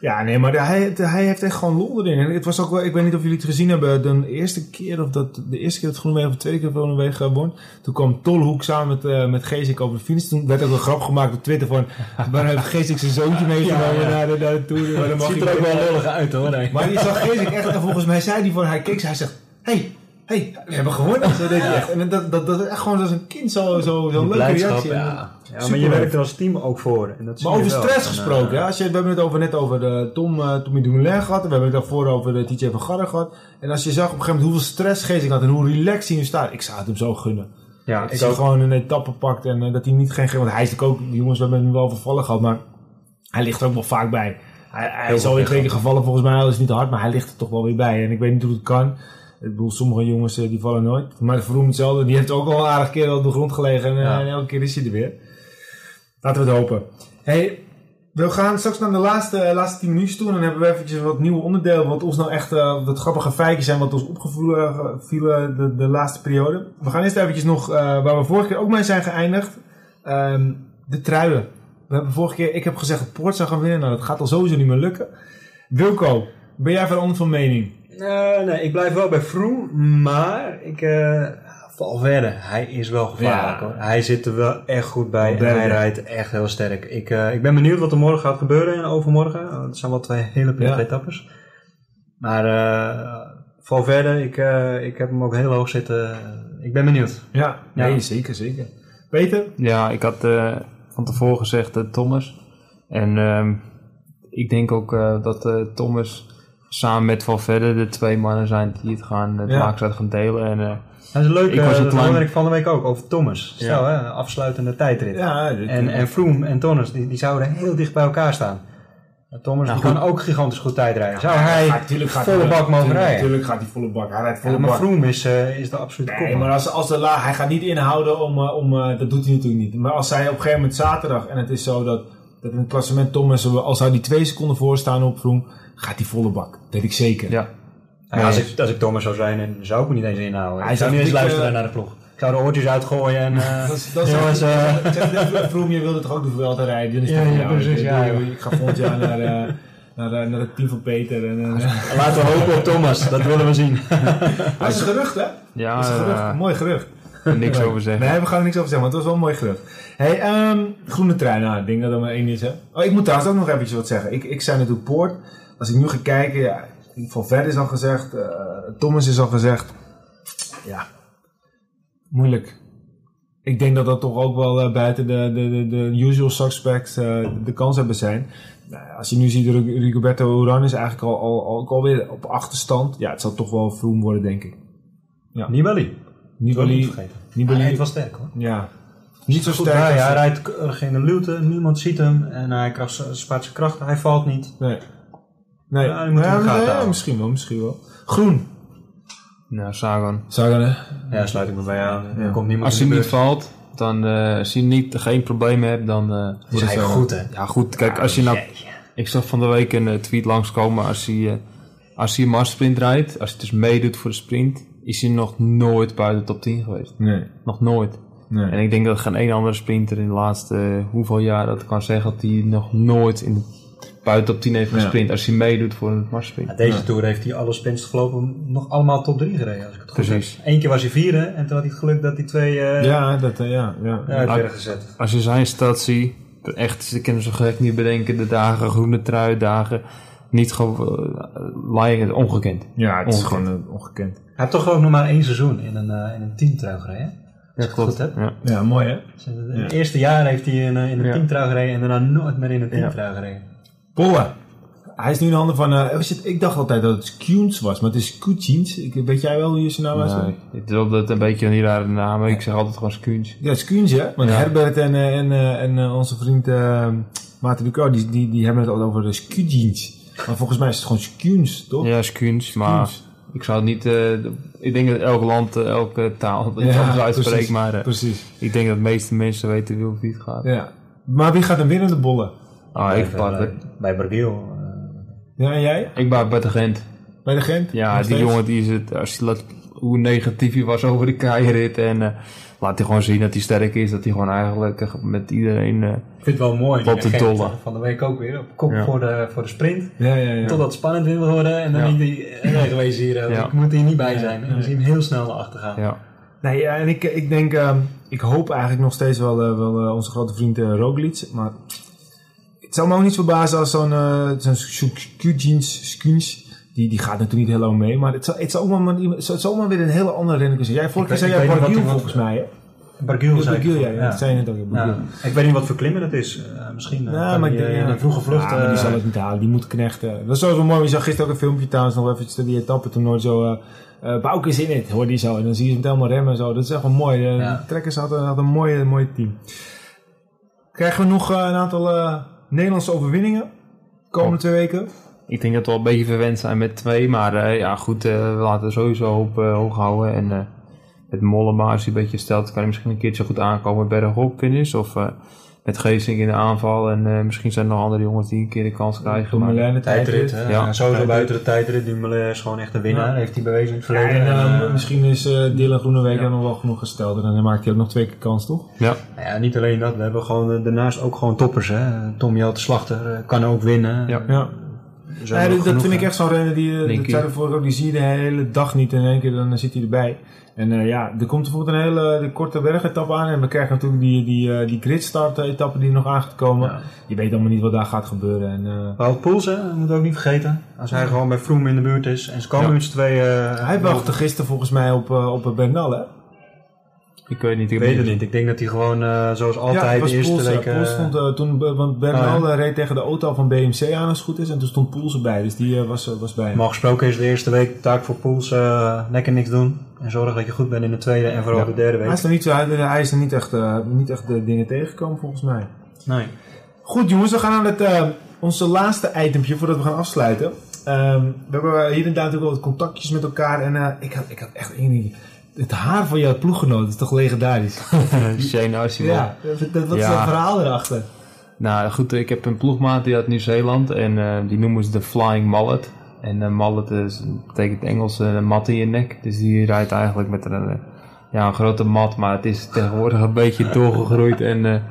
Ja, nee, maar hij, hij heeft echt gewoon lol erin. En het was ook wel, ik weet niet of jullie het gezien hebben, de eerste keer of dat, de eerste keer dat Groenewegen of de tweede keer dat Groenewegen won. Toen kwam Tolhoek samen met, eh met Geesik over de finish. Toen werd ook een grap gemaakt op Twitter van, waar heeft Geesik zijn zoontje meegenomen Ja, ja. naar de, naar de Tour. Maar dan mag Ziet er ook wel lullig uit hoor. nee. Maar die zag Geesik echt, en volgens mij zei hij van, hij keek, hij zegt, hey, hey, we hebben gewonnen. Zo deed hij echt. En dat, dat, dat is echt gewoon als een kind zo, zo, zo'n leuke reactie. ja. Ja maar je werkt er als team ook voor. En dat Maar over stress En, gesproken, eh, ja. Als je, we hebben het over, net over de Tom, eh Tommy Dumoulin gehad. En we hebben het daarvoor over de TJ van Garre gehad. En als je zag op een gegeven moment hoeveel stress Geesink had en hoe relaxed hij nu staat. Ik zou het hem zo gunnen. Ja, ik hij ook. gewoon een etappe pakt en eh, dat hij niet geen... Want hij is natuurlijk ook, jongens, we hebben hem wel vervallen gehad, maar hij ligt er ook wel vaak bij. Hij, hij is al in twee keer gevallen volgens mij, dat is niet hard, maar hij ligt er toch wel weer bij. En ik weet niet hoe het kan. Ik bedoel, sommige jongens eh, die vallen nooit. Maar Vroom hetzelfde, die heeft ook al een aardig keer op de grond gelegen en, eh, Ja. en elke keer is hij er weer. Laten we het hopen. Hey, we gaan straks naar de laatste, laatste 10 minuten toe. En dan hebben we eventjes wat nieuwe onderdelen. Wat ons nou echt uh, wat grappige feitjes zijn. Wat ons opgevallen vielen de, de laatste periode. We gaan eerst eventjes nog, waar we vorige keer ook mee zijn geëindigd. Um, de truien. We hebben vorige keer, ik heb gezegd dat Poort zou gaan winnen. Nou, dat gaat al sowieso niet meer lukken. Wilco, ben jij veranderd van mening? Nee, ik blijf wel bij Froome. Maar ik... Valverde, hij is wel gevaarlijk Ja. hoor. Hij zit er wel echt goed bij en hij rijdt echt heel sterk. Ik, uh, ik ben benieuwd wat er morgen gaat gebeuren en overmorgen. Het zijn wel twee hele prettige Ja. etappes. Maar uh, Valverde, ik, uh, ik heb hem ook heel hoog zitten. Ik ben benieuwd. Ja, Ja. nee, zeker, zeker. Peter? Ja, ik had eh, van tevoren gezegd eh, Thomas. En ehm, ik denk ook eh, dat eh, Thomas samen met Valverde de twee mannen zijn die het gaan, het Ja. gaan delen. En eh, Dat is leuk, Ik was uh, een dat klein- hoorde ik van de week ook over Thomas. Stel, hè, afsluitende tijdrit. En, en Froome en Thomas, die, die zouden heel dicht bij elkaar staan. Thomas Nou, die kan ook gigantisch goed tijdrijden. Zou Ja, hij gaat- tuurlijk gaat volle hij- bak mogen tuurlijk- rijden? Tuurlijk gaat hij volle bak. Hij rijdt volle Ja, maar bak. Froome is, uh, is de absolute Nee, kop. maar als, als de la, hij gaat niet inhouden om, eh, om eh, dat doet hij natuurlijk niet. Maar als zij op een gegeven moment zaterdag, en het is zo dat, dat in het klassement Thomas, als hij die twee seconden voor staan op Vroom, gaat hij volle bak. Dat weet ik zeker. ja, Als, ik, als ik Thomas zou zijn, dan zou ik me niet eens inhouden. Hij zou niet eens luisteren eh, naar de ploeg. Ik zou de oortjes uitgooien en... eh, Dat is, dat is jongens, eh, Vroom, je wilde toch ook de Vuelta rijden? Dan is het Ja, ja, jou. precies, Ik, ja, ik ga volgend jaar naar, naar, naar het team van Peter. En, eh, laten we hopen op Thomas, dat willen we zien. dat is een gerucht, hè? ja Dat is een gerucht. mooi gerucht. er niks over zeggen. Nee, we gaan er niks over zeggen, maar het was wel een mooi gerucht. Hey, ehm, groene trein, nou, ik denk dat er maar één is, hè. Oh, ik moet trouwens ook nog eventjes wat zeggen. Ik, ik zei natuurlijk Poort. Als ik nu ga kijken, ja, Van Verde is al gezegd, eh, Thomas is al gezegd. Ja, moeilijk. Ik denk dat dat toch ook wel eh, buiten de, de, de, de usual suspects eh, de kans hebben zijn. Nou, ja, als je nu ziet, Rig- Rigoberto Urán is eigenlijk al, al, al, ook alweer op achterstand. Ja, het zal toch wel Vroom worden, denk ik. Nibali. Nibali, Niet vergeten. Nibali, Hij is wel sterk hoor. ja. Niet zo sterk. hij, hij rijdt keurig in de luwte, niemand ziet hem en hij krijgt, spaart zijn krachten, hij valt niet. Nee. Nee, Ja, die moet je in de Ja, gaten nee, houden. misschien wel, misschien wel. Groen. Nou, Sagan. Sagan, hè? Ja, sluit ik me bij aan. Er Ja. komt niemand Als in hij de niet buurt. valt, dan eh, als hij niet, geen problemen hebt, dan eh, is hij het zo. goed hè. Ja, goed. Kijk, als je nou... Ik zag van de week een eh, tweet langskomen. Als hij, eh, als hij een massasprint rijdt, als hij dus meedoet voor de sprint, is hij nog nooit buiten de top 10 geweest. Nee. Nog nooit. Nee. En ik denk dat geen één andere sprinter in de laatste eh, hoeveel jaar dat kan zeggen dat hij nog nooit in de, buiten top 10 heeft Ja. gesprint. Als hij meedoet voor een massasprint. Ja, deze Ja. Tour heeft hij alle sprints gelopen nog allemaal top 3 gereden als ik het goed Precies. heb. Eén keer was hij vierde en toen had hij het geluk dat hij twee eh Ja, dat, eh, ja, ja. uit werden gezet. Als je zijn stad ziet, echt, ze kunnen zo gek niet bedenken, de dagen, groene trui, dagen, niet gewoon, uh, ongekend. Ja, het is Ongekend. gewoon eh, ongekend. Hij heeft toch ook nog maar één seizoen in een, eh in een teamtrui gereden. Ik het goed. Ja. Ja, mooi, hè? Dus in het eerste jaar heeft hij in, eh, in een Ja. teamtrui gereden en daarna nooit meer in een teamtrui gereden. Polle. Hij is nu in de handen van... eh, was het- ik dacht altijd dat het Skuens was, maar het is Skujins. Ik, weet jij wel hoe je zijn naam uitspreekt? Nee, ik droop dat een beetje een rare naam. Ik zeg altijd gewoon Skuens. Ja, Skuens, hè? Want Ja. Herbert en, eh, en, eh, en eh, onze vriend eh Maarten Ducro, die, die, die hebben het altijd over de. Maar volgens mij is het gewoon Skuens, toch? Ja, Skuens, maar ik zou het niet, eh, ik denk dat elk land, eh, elke taal het Ja, anders uitspreekt, maar eh, Precies. ik denk dat de meeste mensen weten wie of wie het gaat. Ja. Maar wie gaat er winnen, de bollen? Ah, ik, Bij- pak bij, bij eh, Ja, en jij? ik ben bij de Gent. Bij de Gent? Ja, Nog die steeds? jongen die is het, als je laat, hoe negatief hij was over de keirit en eh, laat hij gewoon zien dat hij sterk is. Dat hij gewoon eigenlijk met iedereen... eh, Ik vind het wel mooi. Wat die te dolle. Van de week ook weer. Op kop Ja. voor, de, voor de sprint. Ja, ja, ja. Totdat het spannend wil worden. En dan Ja. denk eh, geweest hier. Ja. Ik moet hier niet bij zijn. En dan zie je hem heel snel naar achter gaan. ja. Nee, ja, en ik, ik denk, ehm, ik hoop eigenlijk nog steeds wel, wel onze grote vriend uh, Roglic. Maar het zou me ook niet verbazen als zo'n uh, zo'n Skujins, Skuns, die, die gaat natuurlijk niet lang mee. Maar het zou, het zou ook maar, het zou zomaar weer een hele andere renner kunnen zijn. Jij, vorige keer zei jij wat- volgens mij, hè? Barguil zei ja, dat zei net ook. ja. Ik weet niet wat voor klimmen het is. Eh, misschien eh, Ja, maar die, ik denk, eh, in een vroege vlucht. Ja, maar die eh, zal het niet halen. Die moet knechten. Dat is sowieso mooi. Je zag gisteren ook een filmpje trouwens nog even die etappe toen nooit zo... eh eh, Bouke is in het, hoor die zo. En dan zie je ze met helemaal remmen en zo. Dat is echt wel mooi. Eh. De trekkers hadden, hadden een mooi, mooi team. Krijgen we nog eh, een aantal eh, Nederlandse overwinningen? Komende twee weken? Ik denk dat we wel een beetje verwend zijn met twee. Maar eh, ja, goed, eh, we laten sowieso op eh, hoog houden. En met Mollema, als hij een beetje stelt, kan hij misschien een keertje goed aankomen bergop finish. Of eh, met Geesink in de aanval. En eh, misschien zijn er nog andere jongens die een keer de kans krijgen. maar- Dumoulin, de Tijdrit? Ja. Ja, sowieso buiten de tijdrit. Dumoulin is gewoon echt een winnaar. Ja. Heeft hij bewezen in het verleden. en, En, eh, eh, misschien is eh Dylan Groenewegen Ja. dan nog wel genoeg gesteld. En dan maakt hij ook nog twee keer kans, toch? Ja, nou ja, niet alleen dat. We hebben gewoon eh, daarnaast ook gewoon toppers. Hè? Tom Jout de Slachter eh, kan ook winnen. Ja. Ja. Dat, vind ik echt zo'n renner die, eh, dat ook, die zie je de hele dag niet en in één keer dan zit hij erbij. En eh, ja, er komt bijvoorbeeld een hele de korte bergetappe aan en we krijgen natuurlijk die, die, eh, die gridstart etappe die nog aan gaat komen. Ja. Je weet allemaal niet wat daar gaat gebeuren. En, eh, Wout Poels, hè, dat moeten we ook niet vergeten. Als hij gewoon bij Froome in de buurt is en ze komen Ja. met z'n tweeën. eh, hij wachtte gisteren volgens mij op, eh, op Bernal, hè? Ik weet niet. Ik weet het niet. Ik denk dat hij gewoon eh, zoals altijd was de eerste Poels, eh, week... eh, Poels stond eh, toen, want Bernal Oh, eh, reed tegen de auto van BMC aan als het goed is en toen stond Poels erbij. Dus die was, was bij hem. Normaal gesproken is de eerste week taak voor Poels eh, lekker niks doen. En zorgen dat je goed bent in de tweede en vooral Ja. de derde Hij week. is er niet, zo- hij, hij is er niet echt, eh, niet echt de dingen tegengekomen volgens mij. Nee. Goed jongens, we gaan aan het, eh, onze laatste itempje voordat we gaan afsluiten. Ehm, we hebben hier en daar natuurlijk wel wat contactjes met elkaar. En eh, ik, had, ik had echt één ding. Het haar van jouw ploeggenoot is toch legendarisch? Shane Archibald. ja, wat is Ja. dat verhaal erachter? Nou goed, ik heb een ploegmaat die uit Nieuw-Zeeland en eh, die noemen ze de Flying Mallet. En eh, mallet is, betekent Engels eh, een mat in je nek. Dus die rijdt eigenlijk met een, ja, een grote mat, maar het is tegenwoordig een beetje doorgegroeid. En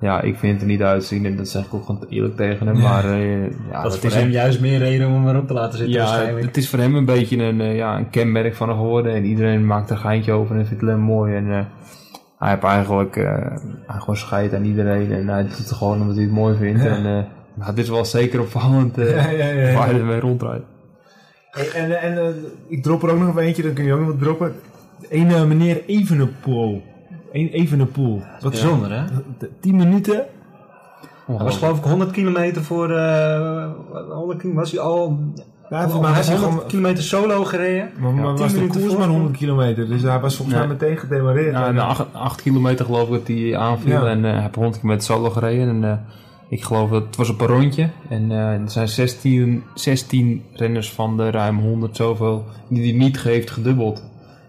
ja, ik vind het er niet uitzien en dat zeg ik ook gewoon eerlijk tegen hem. Ja. Maar eh, ja, dat is voor hem juist meer reden om hem erop te laten zitten ja, het is voor hem een beetje een, eh, ja, een kenmerk van hem geworden. En iedereen maakt er een geintje over en vindt het mooi. En eh, hij heeft eigenlijk, hij gewoon scheid aan iedereen. En hij doet het gewoon omdat hij het mooi vindt. Ja. En eh, nou, dit is wel zeker opvallend waar hij ermee rondrijdt. Hey, en en ik drop er ook nog eentje, dan kun je ook nog wat droppen. Een eh, meneer Evenepoel. Een Evenepoel. Wat Bijzonder hè? 10 minuten. Hij was geloof ik 100 kilometer voor... eh 100 kilometer was hij al... Ja, hij hij 100 gewoon... kilometer solo gereden. Maar, maar 10 was de minuten koers voor. maar 100 kilometer. Dus hij was volgens Ja. mij meteen gedemareerd. Ja, En, na eh, acht, acht kilometer geloof ik dat hij aanviel. Ja. En eh, hij heeft 100 kilometer solo gereden. En eh, ik geloof dat het was op een rondje. En eh, er zijn 16, 16 renners van de ruim 100 zoveel die hij niet heeft gedubbeld.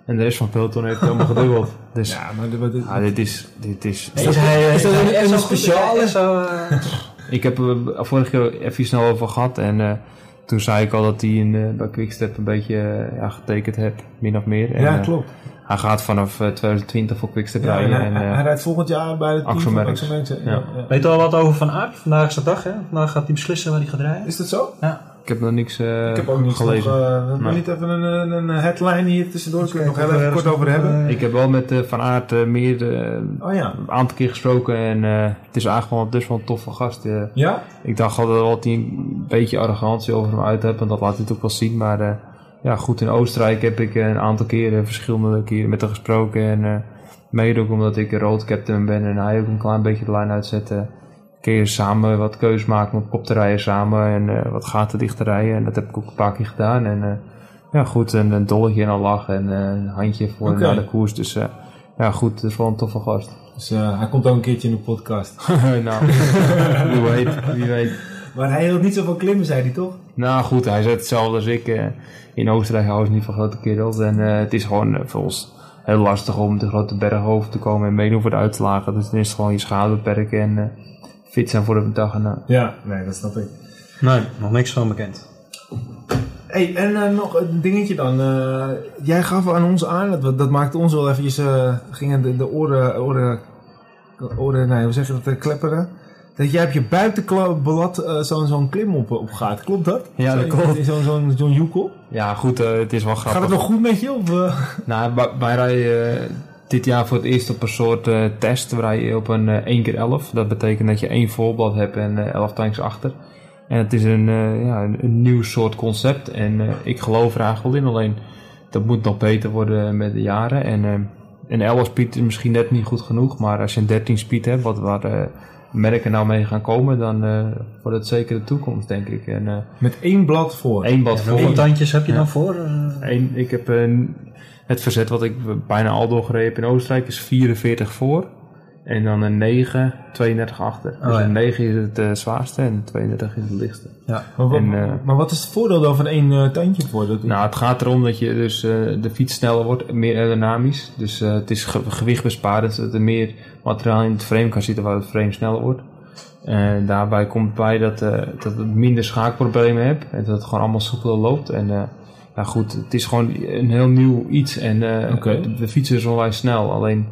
En de rest van het peloton heeft hij allemaal gedubbeld. Dus ja. maar de- wat- de- dit is... Dit is Is dat- is dat een- een speciale? Zo, eh, ik heb er vorige keer even snel over gehad. En eh, toen zei ik al dat hij in, eh, bij Quickstep een beetje eh, ja, getekend heeft. Min of meer. En, ja, eh, klopt. hij gaat vanaf eh, 2020 voor Quickstep Ja, rijden. hij, en, eh, hij rijdt volgend jaar bij het team Axel Merckx. Ja. Weet je al wat over Van Aert? Vandaag is de dag hè? Vandaag gaat hij beslissen waar hij gaat rijden. Is dat zo? Ja. Ik heb nog niks eh, Ik heb ook niet gelezen. Nog, eh, niet even een, een, een headline hier tussendoor. Kunnen we nog heel even kort er over hebben. nog, ik heb wel met eh, Van Aert eh, meer eh, Oh ja. een aantal keer gesproken en eh, het is eigenlijk wel, dus wel een toffe gast. eh. Ja? ik dacht altijd wel dat hij een beetje arrogantie over hem uit heeft, en dat laat hij het ook wel zien. Maar eh, ja, goed, in Oostenrijk heb ik eh, een aantal keren, verschillende keren met hem gesproken. En eh mede ook omdat ik een road captain ben en hij ook een klein beetje de lijn uitzette. Je samen wat keuzes maken om op kop te rijden samen en eh, wat gaten dicht te rijden. En dat heb ik ook een paar keer gedaan. En eh, ja, goed, een, een dolletje en een lach en eh, een handje voor naar de koers. Dus ja, goed, het is wel een toffe gast. Dus hij komt ook een keertje in de podcast. nou, wie weet, wie weet. Maar hij hield niet zo van klimmen, zei hij toch? Nou goed, hij zegt hetzelfde als ik. in Oostenrijk houden ze niet van grote kerels. En het is gewoon voor ons heel lastig om de grote bergen over te komen en meedoen voor de uitslagen. Dus dan is het gewoon je schade beperken en fit zijn voor de dag en na. Ja, nee, dat snap ik. Nee, nog niks van bekend. Hey, en eh, nog een dingetje dan. Eh, jij gaf aan ons aan, dat, dat maakte ons wel eventjes, eh, gingen de, de oren, oren, oren, nee, hoe zeg je dat, eh, klepperen. Dat jij op je buitenblad eh, zo'n zo'n klim op, op gaat. Klopt dat? Ja, dat Zo- klopt. Zo'n zo'n zo'n joekel. Ja, goed, eh, het is wel grappig. Gaat het nog goed met je? Of, eh? Nou, rijden eh, dit jaar voor het eerst op een soort eh, test. We rijden op een eh 1 keer 11 Dat betekent dat je één voorblad hebt en eh 11 tanks achter. En het is een, eh, ja, een, een nieuw soort concept. En eh, ik geloof er eigenlijk wel in. Alleen dat moet nog beter worden met de jaren. En eh, een 11 speed is misschien net niet goed genoeg. Maar als je een 13 speed hebt, wat waar eh, merken nou mee gaan komen, dan eh, wordt het zeker de toekomst, denk ik. En eh Met één blad voor. één blad Hoeveel voor. tandjes heb je Ja. dan voor? Eh, Eén, ik heb een, het verzet wat ik bijna al doorgereden heb in Oostenrijk is 44 voor. En dan een 9, 32 achter. dus ja. een 9 is het eh, zwaarste en 32 is het lichtste. ja. Maar, wat, En, eh, maar wat is het voordeel dan van één eh, tandje voor? Dat, Nou, het gaat erom dat je dus eh, de fiets sneller wordt, meer aerodynamisch. Dus eh, het is ge gewichtbesparend, zodat er meer materiaal in het frame kan zitten, waardoor het frame sneller wordt. En daarbij komt bij dat, eh, dat het minder schaakproblemen hebt en dat het gewoon allemaal soepeler loopt. En ja goed, het is gewoon een heel nieuw iets en eh, Oké. de, de fiets is onwijs snel. Alleen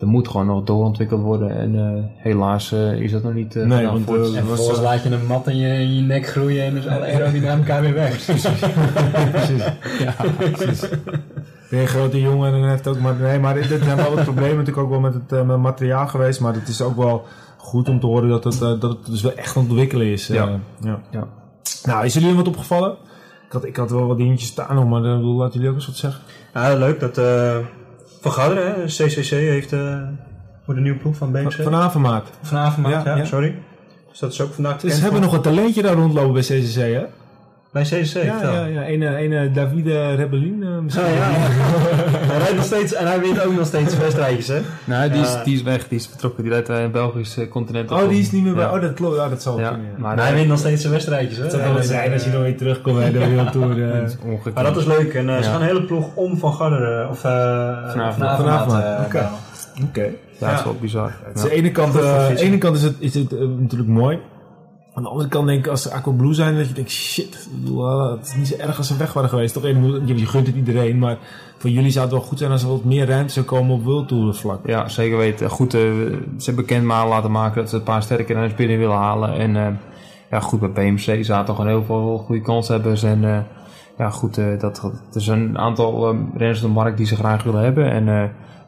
er moet gewoon nog doorontwikkeld worden en eh, helaas eh, is dat nog niet eh Nee, want, voor het- En vervolgens laat je een mat in je, in je nek groeien en is alle aerodynamica weer weg. precies. ja, precies. Ben je een grote jongen en dan heeft ook maar. Nee, maar dit zijn wel wat problemen natuurlijk ook wel met het, met materiaal geweest. Maar het is ook wel goed om te horen dat het, dat het dus wel echt aan het ontwikkelen is. eh. Ja. ja. Ja. Nou, is jullie wat opgevallen? Ik had, ik had wel wat dingetjes staan nog, maar dan laten jullie ook eens wat zeggen. Ja, leuk dat eh Van hè, CCC, heeft eh voor de nieuwe ploeg van BMC. Vanavond maat. Vanavond maakt, ja. sorry. Dus dat is ook vandaag Dus ze hebben nog een talentje daar rondlopen bij CCC, hè? Bij CCC, Ja, ja, ja. Een, eh, een eh, Davide Rebellin eh, misschien. Ja, ja. hij rijdt nog steeds en hij wint ook nog steeds wedstrijdjes, hè? Nou, die is, Ja. die is weg, die is vertrokken. Die rijdt bij een Belgisch eh, continent. Oh, die is niet meer bij. Ja. Oh, dat klopt. Ja, dat zal Ja, kunnen. Ja. maar hij eh, wint nog steeds zijn wedstrijdjes, hè? Het zou wel zijn als je nog weer terugkomt bij de Wereldtour. eh. Maar dat is leuk. En eh, ze gaan een hele ploeg om Van Garderen, of uh, Vanavond. Vanavond, eh, oké. dat is wel bizar. Aan de ene kant, eh, ene is het, is het eh, natuurlijk mooi. Aan de andere kant denk ik, als ze Aqua Blue zijn, dat je denkt, shit, eh, het is niet zo erg als ze weg waren geweest. Toch, je, gunt het iedereen, maar voor jullie zou het wel goed zijn als er wat meer ruimte zou komen op World Tour vlak. Ja, zeker weten. Goed, eh, ze hebben bekend maar laten maken dat ze een paar sterke renners binnen willen halen. En eh, ja, goed, bij BMC zaten gewoon heel veel goede kanshebbers. En eh, ja, goed, dat, er zijn een aantal eh, renners op de markt die ze graag willen hebben. En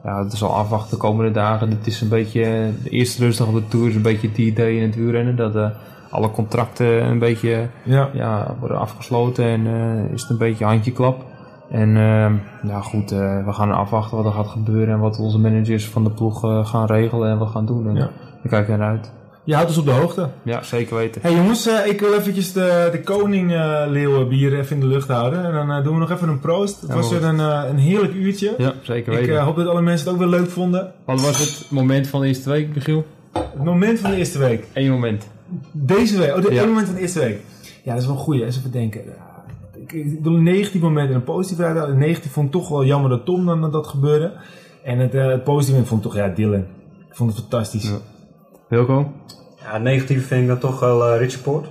ja, het is al afwachten de komende dagen. Het is een beetje, de eerste rustdag op de Tour is een beetje die day in het wielrennen. Dat alle contracten een beetje Ja. ja, worden afgesloten en eh, is het een beetje handjeklap. En eh, ja, goed, eh, we gaan afwachten wat er gaat gebeuren en wat onze managers van de ploeg eh, gaan regelen en wat gaan doen. En Ja. we kijken naar uit. Je houdt ons op de hoogte. Ja, zeker weten. hey jongens, ik wil eventjes de, de koning leeuwenbier even in de lucht houden. En dan doen we nog even een proost. Het Ja, was weer een, een heerlijk uurtje. Ja, zeker ik weten. eh, hoop dat alle mensen het ook weer leuk vonden. Wat was het moment van de eerste week, Michiel? Het moment van de eerste week. Eén moment. Deze week, oh, dit Ja. ene moment van de eerste week. Ja, dat is wel een goeie. Eens even denken. Ja, Ik, ik bedoel, een negatief moment en een positief uit. Een negatief vond ik toch wel jammer dat Tom dan dat, gebeurde. En het, eh, het positieve vond ik toch, ja, Dylan. Ik vond het fantastisch. Ja. Wilco? Ja, het negatieve vind ik dan toch wel eh Richard Poort.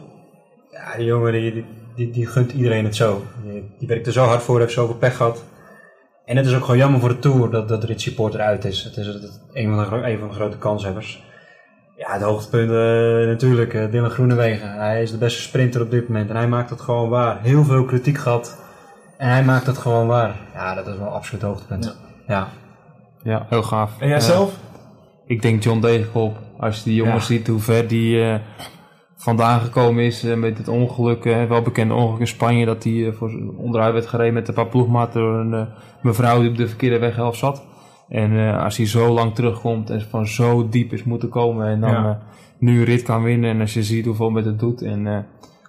Ja, die jongen die, die, die, die gunt iedereen het zo. Die, die werkt er zo hard voor, heeft zoveel pech gehad. En het is ook gewoon jammer voor de Tour dat, dat Richie Poort eruit is. Het is het, een, van de, een van de grote kanshebbers. Ja, het hoogtepunt eh, natuurlijk, eh, Dylan Groenewegen. Hij is de beste sprinter op dit moment en hij maakt het gewoon waar. Heel veel kritiek gehad en hij maakt het gewoon waar. Ja, dat is wel absoluut het hoogtepunt. Ja. Ja, heel gaaf. En jij zelf? Ik denk John Degenkop. Als je die jongens Ja. ziet hoe ver die eh, vandaan gekomen is met het ongeluk, wel bekende ongeluk in Spanje, dat hij voor onderuit werd gereden met een paar ploegmaten door een mevrouw die op de verkeerde weghelft zat. En eh, als hij zo lang terugkomt en van zo diep is moeten komen en dan Ja. eh, nu een rit kan winnen en als je ziet hoeveel met het doet en eh,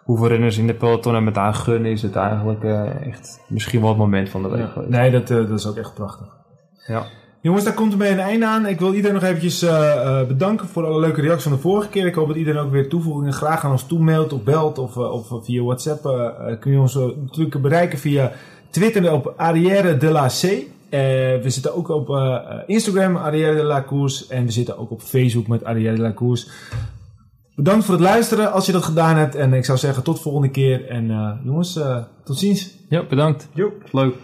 hoeveel renners in de peloton en met haar gunnen, is het eigenlijk echt misschien wel het moment van de week. Nee, dat, dat is ook echt prachtig. Ja. Jongens, daar komt er bij een einde aan. Ik wil iedereen nog eventjes bedanken voor alle leuke reacties van de vorige keer. Ik hoop dat iedereen ook weer toevoegingen graag aan ons toemailt of belt of, of via WhatsApp. kun je ons natuurlijk bereiken via Twitter op Arrière de la C. Eh, we zitten ook op eh, eh, Instagram, Arrière de la. En we zitten ook op Facebook met Arrière de la. Bedankt voor het luisteren als je dat gedaan hebt. En ik zou zeggen tot volgende keer. En eh, jongens, eh, tot ziens. Ja, bedankt. Jo. Leuk.